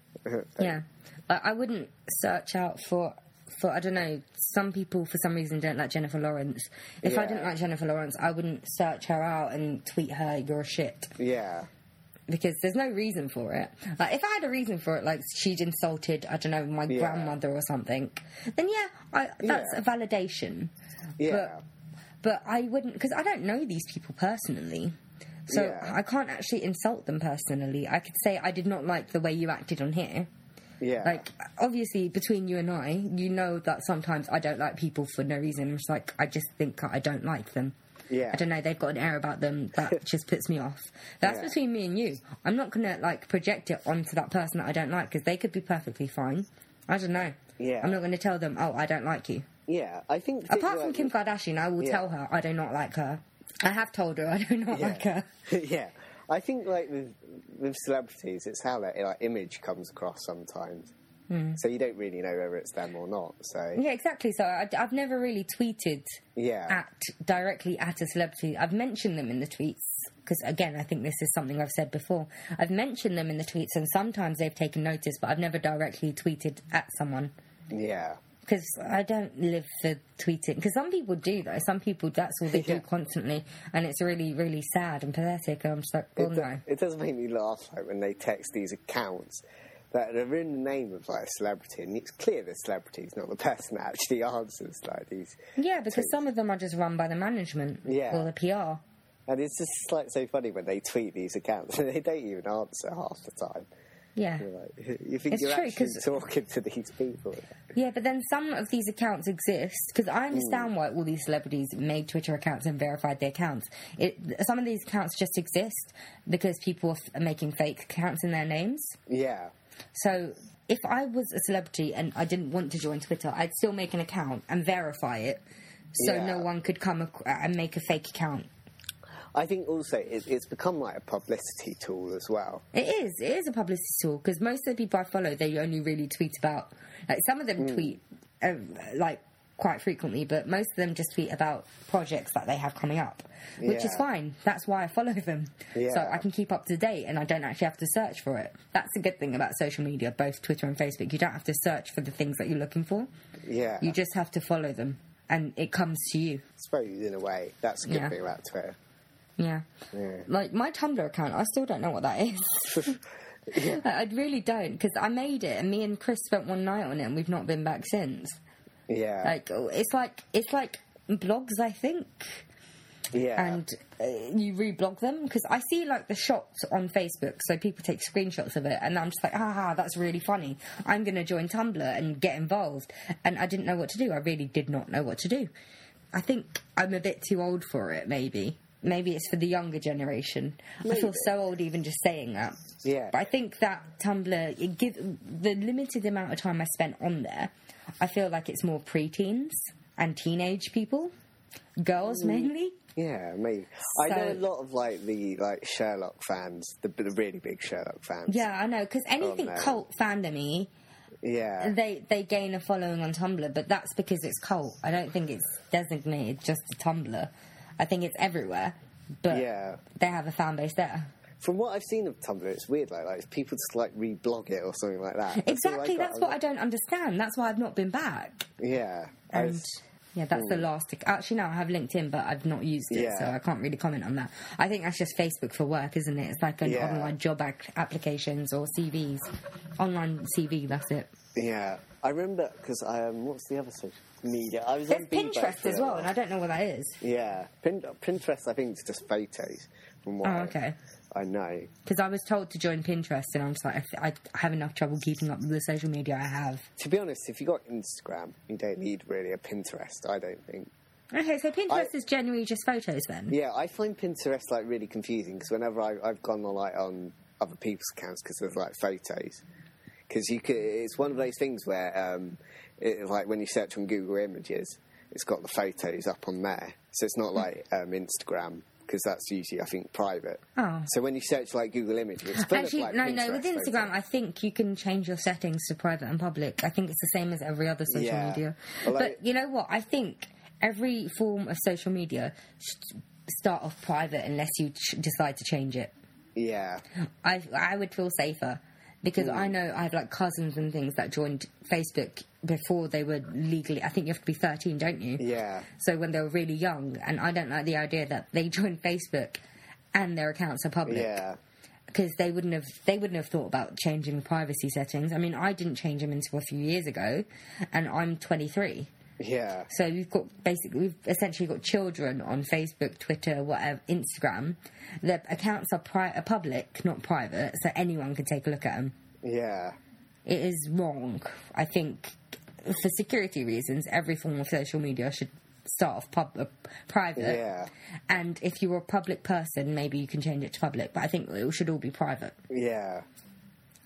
Yeah, like, I wouldn't search out for for I don't know. Some people for some reason don't like Jennifer Lawrence. If I didn't like Jennifer Lawrence, I wouldn't search her out and tweet her "you're a shit" Yeah, because there's no reason for it. Like if I had a reason for it, like she'd insulted I don't know my Yeah. grandmother or something, then yeah, I, that's Yeah. a validation. yeah, But I wouldn't because I don't know these people personally. So Yeah. I can't actually insult them personally. I could say I did not like the way you acted on here. yeah. Like, obviously, between you and I, you know that sometimes I don't like people for no reason. It's like, I just think I don't like them. Yeah. I don't know, they've got an air about them that [laughs] just puts me off. That's Yeah. between me and you. I'm not going to, like, project it onto that person that I don't like because they could be perfectly fine. I don't know. Yeah. I'm not going to tell them, oh, I don't like you. yeah. I think Apart from Kim Kardashian, I will Yeah. tell her I do not like her. I have told her I do not yeah. like her. [laughs] yeah, I think like with with celebrities, it's how their like image comes across sometimes. Hmm. So you don't really know whether it's them or not. So Yeah, exactly. So I, I've never really tweeted yeah, at directly at a celebrity. I've mentioned them in the tweets because again, I think this is something I've said before. I've mentioned them in the tweets, and sometimes they've taken notice, but I've never directly tweeted at someone yeah, because I don't live for tweeting. Because some people do though. Some people that's all they Yeah. do constantly, and it's really, really sad and pathetic. And I'm just like, well, it, no. it does make me laugh like when they text these accounts that are in the name of like a celebrity, and it's clear the celebrity is not the [laughs] person that actually answers like these. Yeah, because tweets. some of them are just run by the management Yeah. or the PR. And it's just like so funny when they tweet these accounts [laughs] and they don't even answer half the time. Yeah. Like, you think It's you're true, actually talking to these people? Yeah, but then some of these accounts exist because I understand mm. why all these celebrities made Twitter accounts and verified their accounts. It, some of these accounts just exist because people are, f- are making fake accounts in their names. Yeah, So if I was a celebrity and I didn't want to join Twitter, I'd still make an account and verify it, so Yeah. no one could come ac- uh, and make a fake account. I think also it, it's become like a publicity tool as well. It is. It is a publicity tool because most of the people I follow, they only really tweet about. Like some of them tweet, uh, like quite frequently, but most of them just tweet about projects that they have coming up, which is fine. That's why I follow them, so I can keep up to date and I don't actually have to search for it. That's a good thing about social media, both Twitter and Facebook. You don't have to search for the things that you're looking for. Yeah, You just have to follow them, and it comes to you. I suppose in a way that's a good Yeah. thing about Twitter. Yeah. Yeah. Like my Tumblr account, I still don't know what that is. [laughs] I I really don't because I made it, and me and Chris spent one night on it, and we've not been back since. Yeah, Like oh, it's like it's like blogs, I think, yeah, and uh, you reblog them because I see like the shots on Facebook, so people take screenshots of it, and I'm just like, ah, that's really funny. I'm going to join Tumblr and get involved, and I didn't know what to do. I really did not know what to do. I think I'm a bit too old for it. Maybe, maybe it's for the younger generation. I feel so old even just saying that. yeah. But I think that Tumblr, it give the limited amount of time I spent on there, I feel like it's more preteens and teenage people, girls mm. mainly. Yeah, maybe. I know a lot of like the like Sherlock fans, the, the really big Sherlock fans. Yeah, I know because anything cult fandomy, yeah, they they gain a following on Tumblr, but that's because it's cult. I don't think it's designated just to Tumblr. I think it's everywhere, but yeah. they have a fan base there. From what I've seen of Tumblr, it's weird. Like, like people just like reblog it or something like that. That's exactly, that's what I don't understand. That's why I've not been back. Yeah, And was- yeah, that's the hmm. last. Actually, no, I have LinkedIn, but I've not used it, Yeah. so I can't really comment on that. I think that's just Facebook for work, isn't it? It's like an Yeah. online job ac- applications or CVs, online CV. That's it. Yeah. I remember because um, what's the other social media? I was There's on Bebo Pinterest for a as well, while. and I don't know what that is. Yeah, Pin- Pinterest. I think it's just photos. From what Oh, I- okay. I know. Because I was told to join Pinterest, and I'm just like, I, I have enough trouble keeping up with the social media I have. To be honest, if you got Instagram, you don't need really a Pinterest. I don't think. Okay, so Pinterest is generally just photos then. Yeah, I find Pinterest like really confusing because whenever I, I've gone on like on other people's accounts because there's like photos, because you could, it's one of those things where um, it, like when you search on Google Images, it's got the photos up on there, so it's not like um, Instagram because that's usually I think private. Oh. So when you search like Google Images, Actually, like, no, no. With Instagram, photos. I think you can change your settings to private and public. I think it's the same as every other social Yeah. media. Well, but you know what? I think every form of social media should start off private unless you ch- decide to change it. yeah, I I would feel safer because mm. I know I have like cousins and things that joined Facebook before they were legally. I think you have to be thirteen, don't you? yeah, So when they were really young, and I don't like the idea that they [laughs] joined Facebook and their accounts are public yeah, because they wouldn't have they wouldn't have thought about changing privacy settings. I mean, I didn't change them until a few years ago, and I'm 23. Yeah, So we've got basically we've essentially got children on Facebook, Twitter, whatever, Instagram. Their accounts are, pri- are public, not private, so anyone can take a look at them. yeah, It is wrong. I think for security reasons, every form of social media should start off pub- uh, private. Yeah. And if you're a public person, maybe you can change it to public. But I think it should all be private. yeah.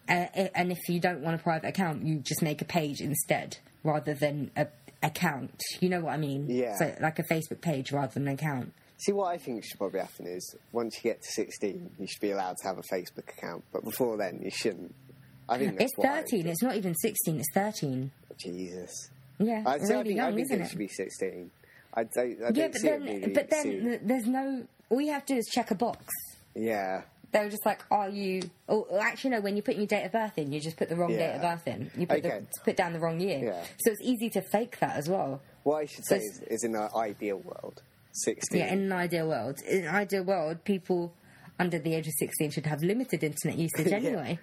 Uh, and if you don't want a private account, you just make a page instead, rather than a account. You know what I mean? Yeah. So like a Facebook page rather than an account. See, what I think should probably happen is once you get to 16, you should be allowed to have a Facebook account, but before then, you shouldn't. I think that's It's 13. It's not even 16. It's 13. Jesus. Yeah, I'd say I think, young, I think isn't it it? should be 16. I don't, I yeah, but then, it being but then there's no. All you have to do is check a box. Yeah. They were just like, "Are you?" Oh, actually, no. When you put your date of birth in, you just put the wrong date of Yeah. birth in. You put Okay. the, put down the wrong year. Yeah. So it's easy to fake that as well. What I should say is, is in an ideal world, 16. Yeah, in an ideal world, in an ideal world, people under the age of sixteen should have limited internet usage [laughs] Yeah. anyway.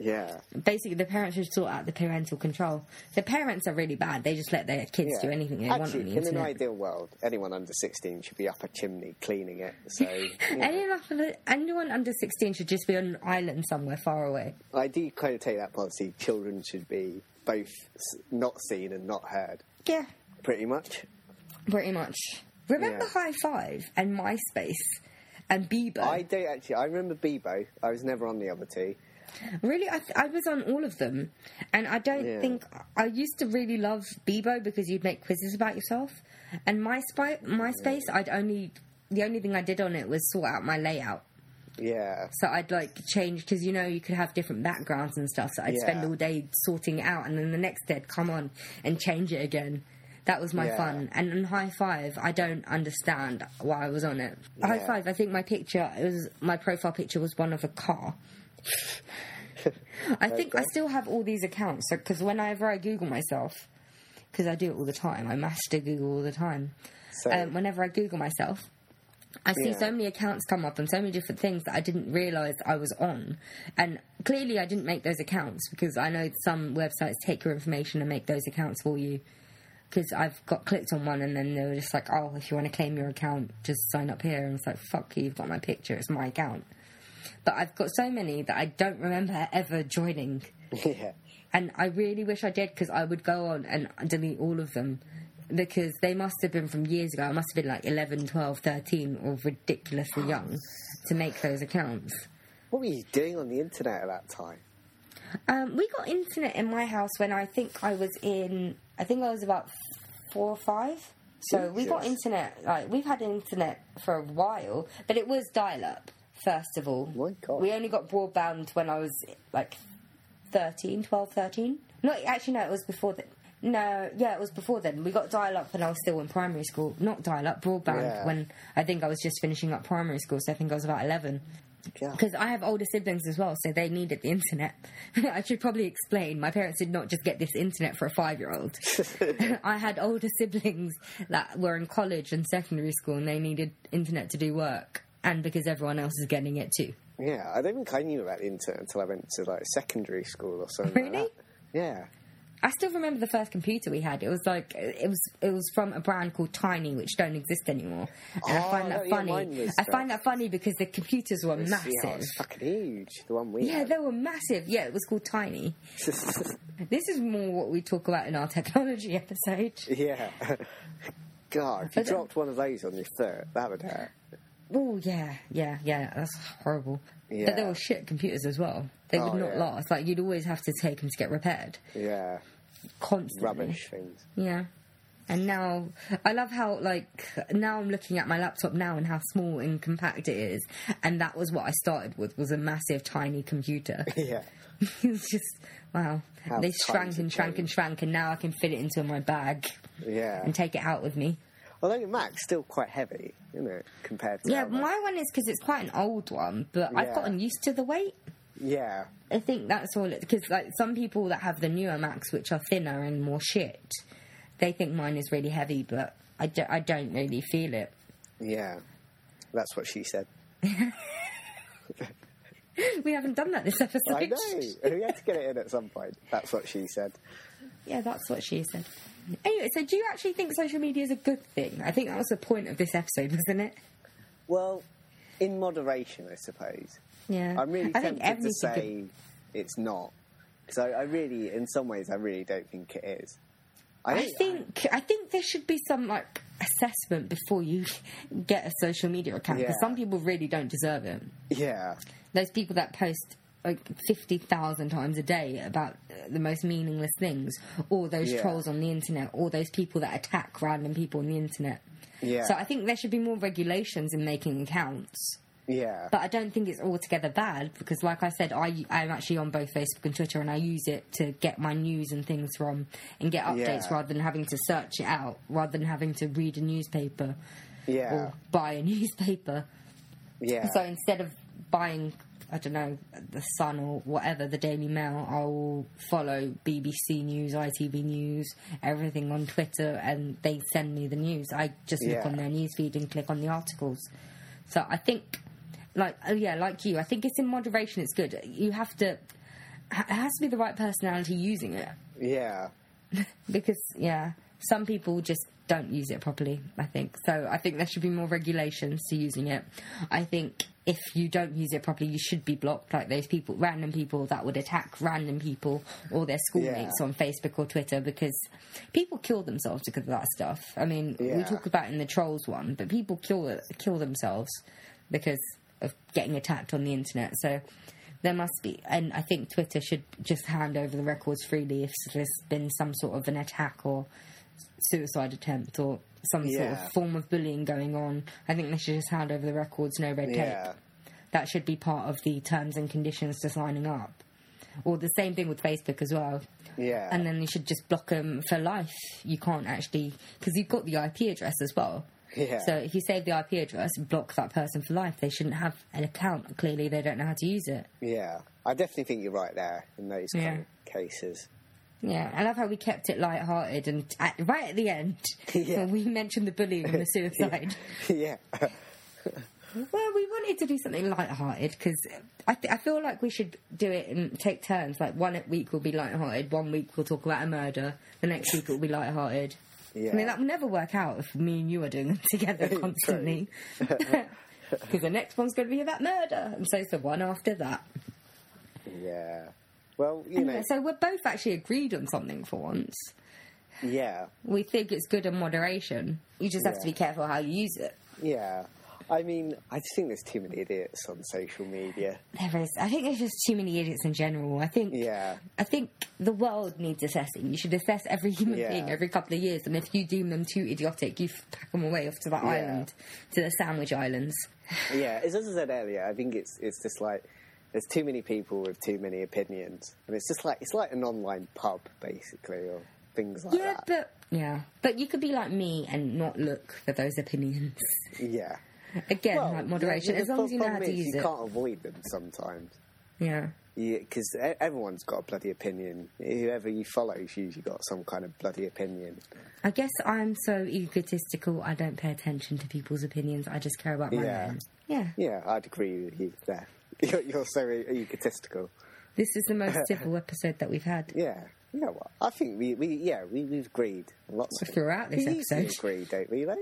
Yeah. Basically, the parents should sort out the parental control. The parents are really bad. They just let their kids yeah. do anything they want on Actually, the in an ideal world, anyone under 16 should be up a chimney cleaning it. So. [laughs] Anyone, anyone under 16 should just be on an island somewhere far away. I do kind of take that policy. Children should be both not seen and not heard, Yeah, pretty much. pretty much. Remember Yeah. High Five and MySpace and Bebo? I don't actually. I remember Bebo. I was never on the other two. Really, I, th- I was on all of them, and I don't Yeah. think I used to really love Bebo because you'd make quizzes about yourself, and MySpace, MySpace, I'd only the only thing I did on it was sort out my layout. Yeah. So I'd like change because you know you could have different backgrounds and stuff. So I'd spend all day sorting it out, and then the next day I'd come on and change it again. That was my Yeah. fun. And in Hi5, I don't understand why I was on it. Hi5, I think my picture it was my profile picture was one of a car. [laughs] I think I still have all these accounts because whenever I Google myself, because I do it all the time, I master Google all the time. So, Um, whenever I Google myself, I see Yeah. so many accounts come up and so many different things that I didn't realise I was on. And clearly, I didn't make those accounts because I know some websites take your information and make those accounts for you. Because I've got clicked on one and then they were just like, oh, if you want to claim your account, just sign up here. And it's like, fuck you, you've got my picture, it's my account. But I've got so many that I don't remember ever joining. yeah. And I really wish I did because I would go on and delete all of them because they must have been from years ago. I must have been like 11, 12, 13 or ridiculously young to make those accounts. What were you doing on the internet at that time? Um, we got internet in my house when I think I was in, I think I was about four or five. So we got internet, like, we've had internet for a while, but it was dial up, first of all. My God. We only got broadband when I was like 13, 12, 13. No, actually, no, it was before that. No, yeah, it was before then. We got dial up when I was still in primary school. Not dial up, broadband Yeah. when I think I was just finishing up primary school, so I think I was about 11. Yeah. Because I have older siblings as well, so they needed the internet. [laughs] I should probably explain. My parents did not just get this internet for a five year old. [laughs] [laughs] I had older siblings that were in college and secondary school, and they needed internet to do work, and because everyone else is getting it too. Yeah, I don't think I knew about the internet until I went to like secondary school or something. like Really? that. Yeah. I still remember the first computer we had. It was like it was it was from a brand called Tiny, which don't exist anymore. And I Oh, find no, that yeah, funny. was I find that funny because the computers were It's- massive. Yeah, fucking huge. The one we Yeah, had. they were massive. Yeah, it was called Tiny. [laughs] This is more what we talk about in our technology episode. yeah. [laughs] God, if you I dropped one of those on your foot, that would hurt. Oh yeah, yeah, yeah. That's horrible. Yeah. But they were shit computers as well. They would Oh, not yeah. last. Like you'd always have to take them to get repaired Yeah. constantly. Rubbish things. Yeah. And now I love how like now I'm looking at my laptop now and how small and compact it is. And that was what I started with was a massive tiny computer. [laughs] Yeah. [laughs] it's just wow. How they shrank and shrank and shrank and now I can fit it into my bag Yeah. and take it out with me. Although your Mac's still quite heavy, isn't it, compared to Yeah, my one is because it's quite an old one, but I've gotten used to the weight. Yeah. I think that's all it because like some people that have the newer Macs, which are thinner and more shit, they think mine is really heavy, but I, do, I don't really feel it. Yeah. That's what she said. [laughs] We haven't done that this episode. I know. We had to get it in at some point. That's what she said. Yeah, that's what she said. Anyway, so do you actually think social media is a good thing? I think that was the point of this episode, [laughs] wasn't it? Well, in moderation, I suppose. Yeah. I'm really I think tempted to say it's not. Because I, I really, in some ways, I really don't think it is. I don't- think I think there should be some like assessment before you [laughs] get a social media account because Yeah. some people really don't deserve it. Yeah. Those people that post like fifty thousand times a day about the most meaningless things, or those Yeah. trolls on the internet, or those people that attack random people on the internet. Yeah. So I think there should be more regulations in making accounts. Yeah. But I don't think it's altogether bad because, like I said, I I'm actually on both Facebook and Twitter, and I use it to get my news and things from and get updates Yeah. rather than having to search it out, rather than having to read a newspaper yeah. or buy a [laughs] newspaper. yeah. So instead of buying, I don't know, the Sun or whatever, the Daily Mail, I'll follow BBC News, ITV News, everything on Twitter, and they send me the news. I just look Yeah. on their news feed and click on the articles. So I think, like, oh yeah, like you, I think it's in moderation. It's good. You have to. It has to be the right personality using it yeah. [laughs] because yeah, some people just don't use it properly. I think so. I think there should be more regulations to using it. I think if you don't use it properly, you should be blocked. Like those people, random people that would attack random people or their schoolmates Yeah. on Facebook or Twitter because people kill themselves because of that stuff. I mean, we talk about in the trolls one, but people kill kill themselves because of getting attacked on the internet. So there must be, and I think Twitter should just hand over the records freely if there's been some sort of an attack or suicide attempt or some sort of form of bullying going on. I think they should just hand over the records, no red tape. That should be part of the terms and conditions to signing up. Or the same thing with Facebook as well. Yeah. And then you should just block them for life. You can't actually, because you've got the IP address as well. Yeah. So if you save the IP address and block that person for life, they shouldn't have an account. Clearly, they don't know how to use it. yeah. I definitely think you're right there in those kind of cases. Yeah, I love how we kept it light-hearted and at, right at the end [laughs] Yeah. when we mentioned the bullying and the [laughs] suicide. yeah. [laughs] Well, we wanted to do something light-hearted because I, th- I feel like we should do it and take turns. Like one week will be light-hearted, one week we'll talk about a murder, the next week it will be light-hearted. Yeah. I mean, that will never work out if me and you are doing them together constantly. Because the next one's going to be about murder, and so's the one after that. yeah. Well, you know, so we're both actually agreed on something for once. yeah. We think it's good in moderation. You just have to be careful how you use it. Yeah. I mean, I just think there's too many idiots on social media. There is. I think there's just too many idiots in general. I think. Yeah. I think the world needs assessing. You should assess every human Yeah. being every couple of years, and if you deem them too idiotic, you pack them away off to that Yeah. island, to the Sandwich Islands. Yeah, as I said earlier, I think it's it's just like there's too many people with too many opinions, and it's just like it's like an online pub basically, or things like yeah, that. Yeah, but yeah, but you could be like me and not look for those opinions. yeah. Again, Well, like moderation, yeah, as long as you know how to use you it. can't avoid them sometimes. Yeah. Because everyone's got a bloody opinion. Whoever you follow's usually got some kind of bloody opinion. I guess I'm so egotistical. I don't pay attention to people's opinions. I just care about my Yeah. own. Yeah. Yeah, I'd agree with you there. [laughs] You're, you're so egotistical. This is the most [laughs] civil episode that we've had. Yeah. Yeah, well, I think we, we yeah, we, we've agreed lots of Throughout this we episode. agree, don't we, though?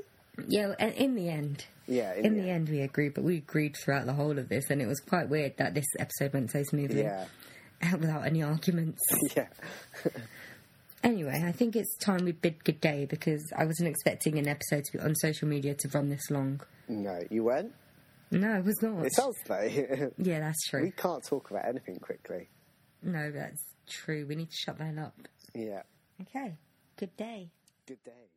Yeah, and in the end. Yeah, In the end, we agreed, but we agreed throughout the whole of this, and it was quite weird that this episode went so smoothly Yeah. [laughs] without any arguments. Yeah. Anyway, I think it's time we bid good day because I wasn't expecting an episode to be on social media to run this long. No, you weren't? No, it was not. It us, though. [laughs] Yeah, that's true. we can't talk about anything quickly. No, that's true. We need to shut that up. Yeah. Okay. Good day. Good day.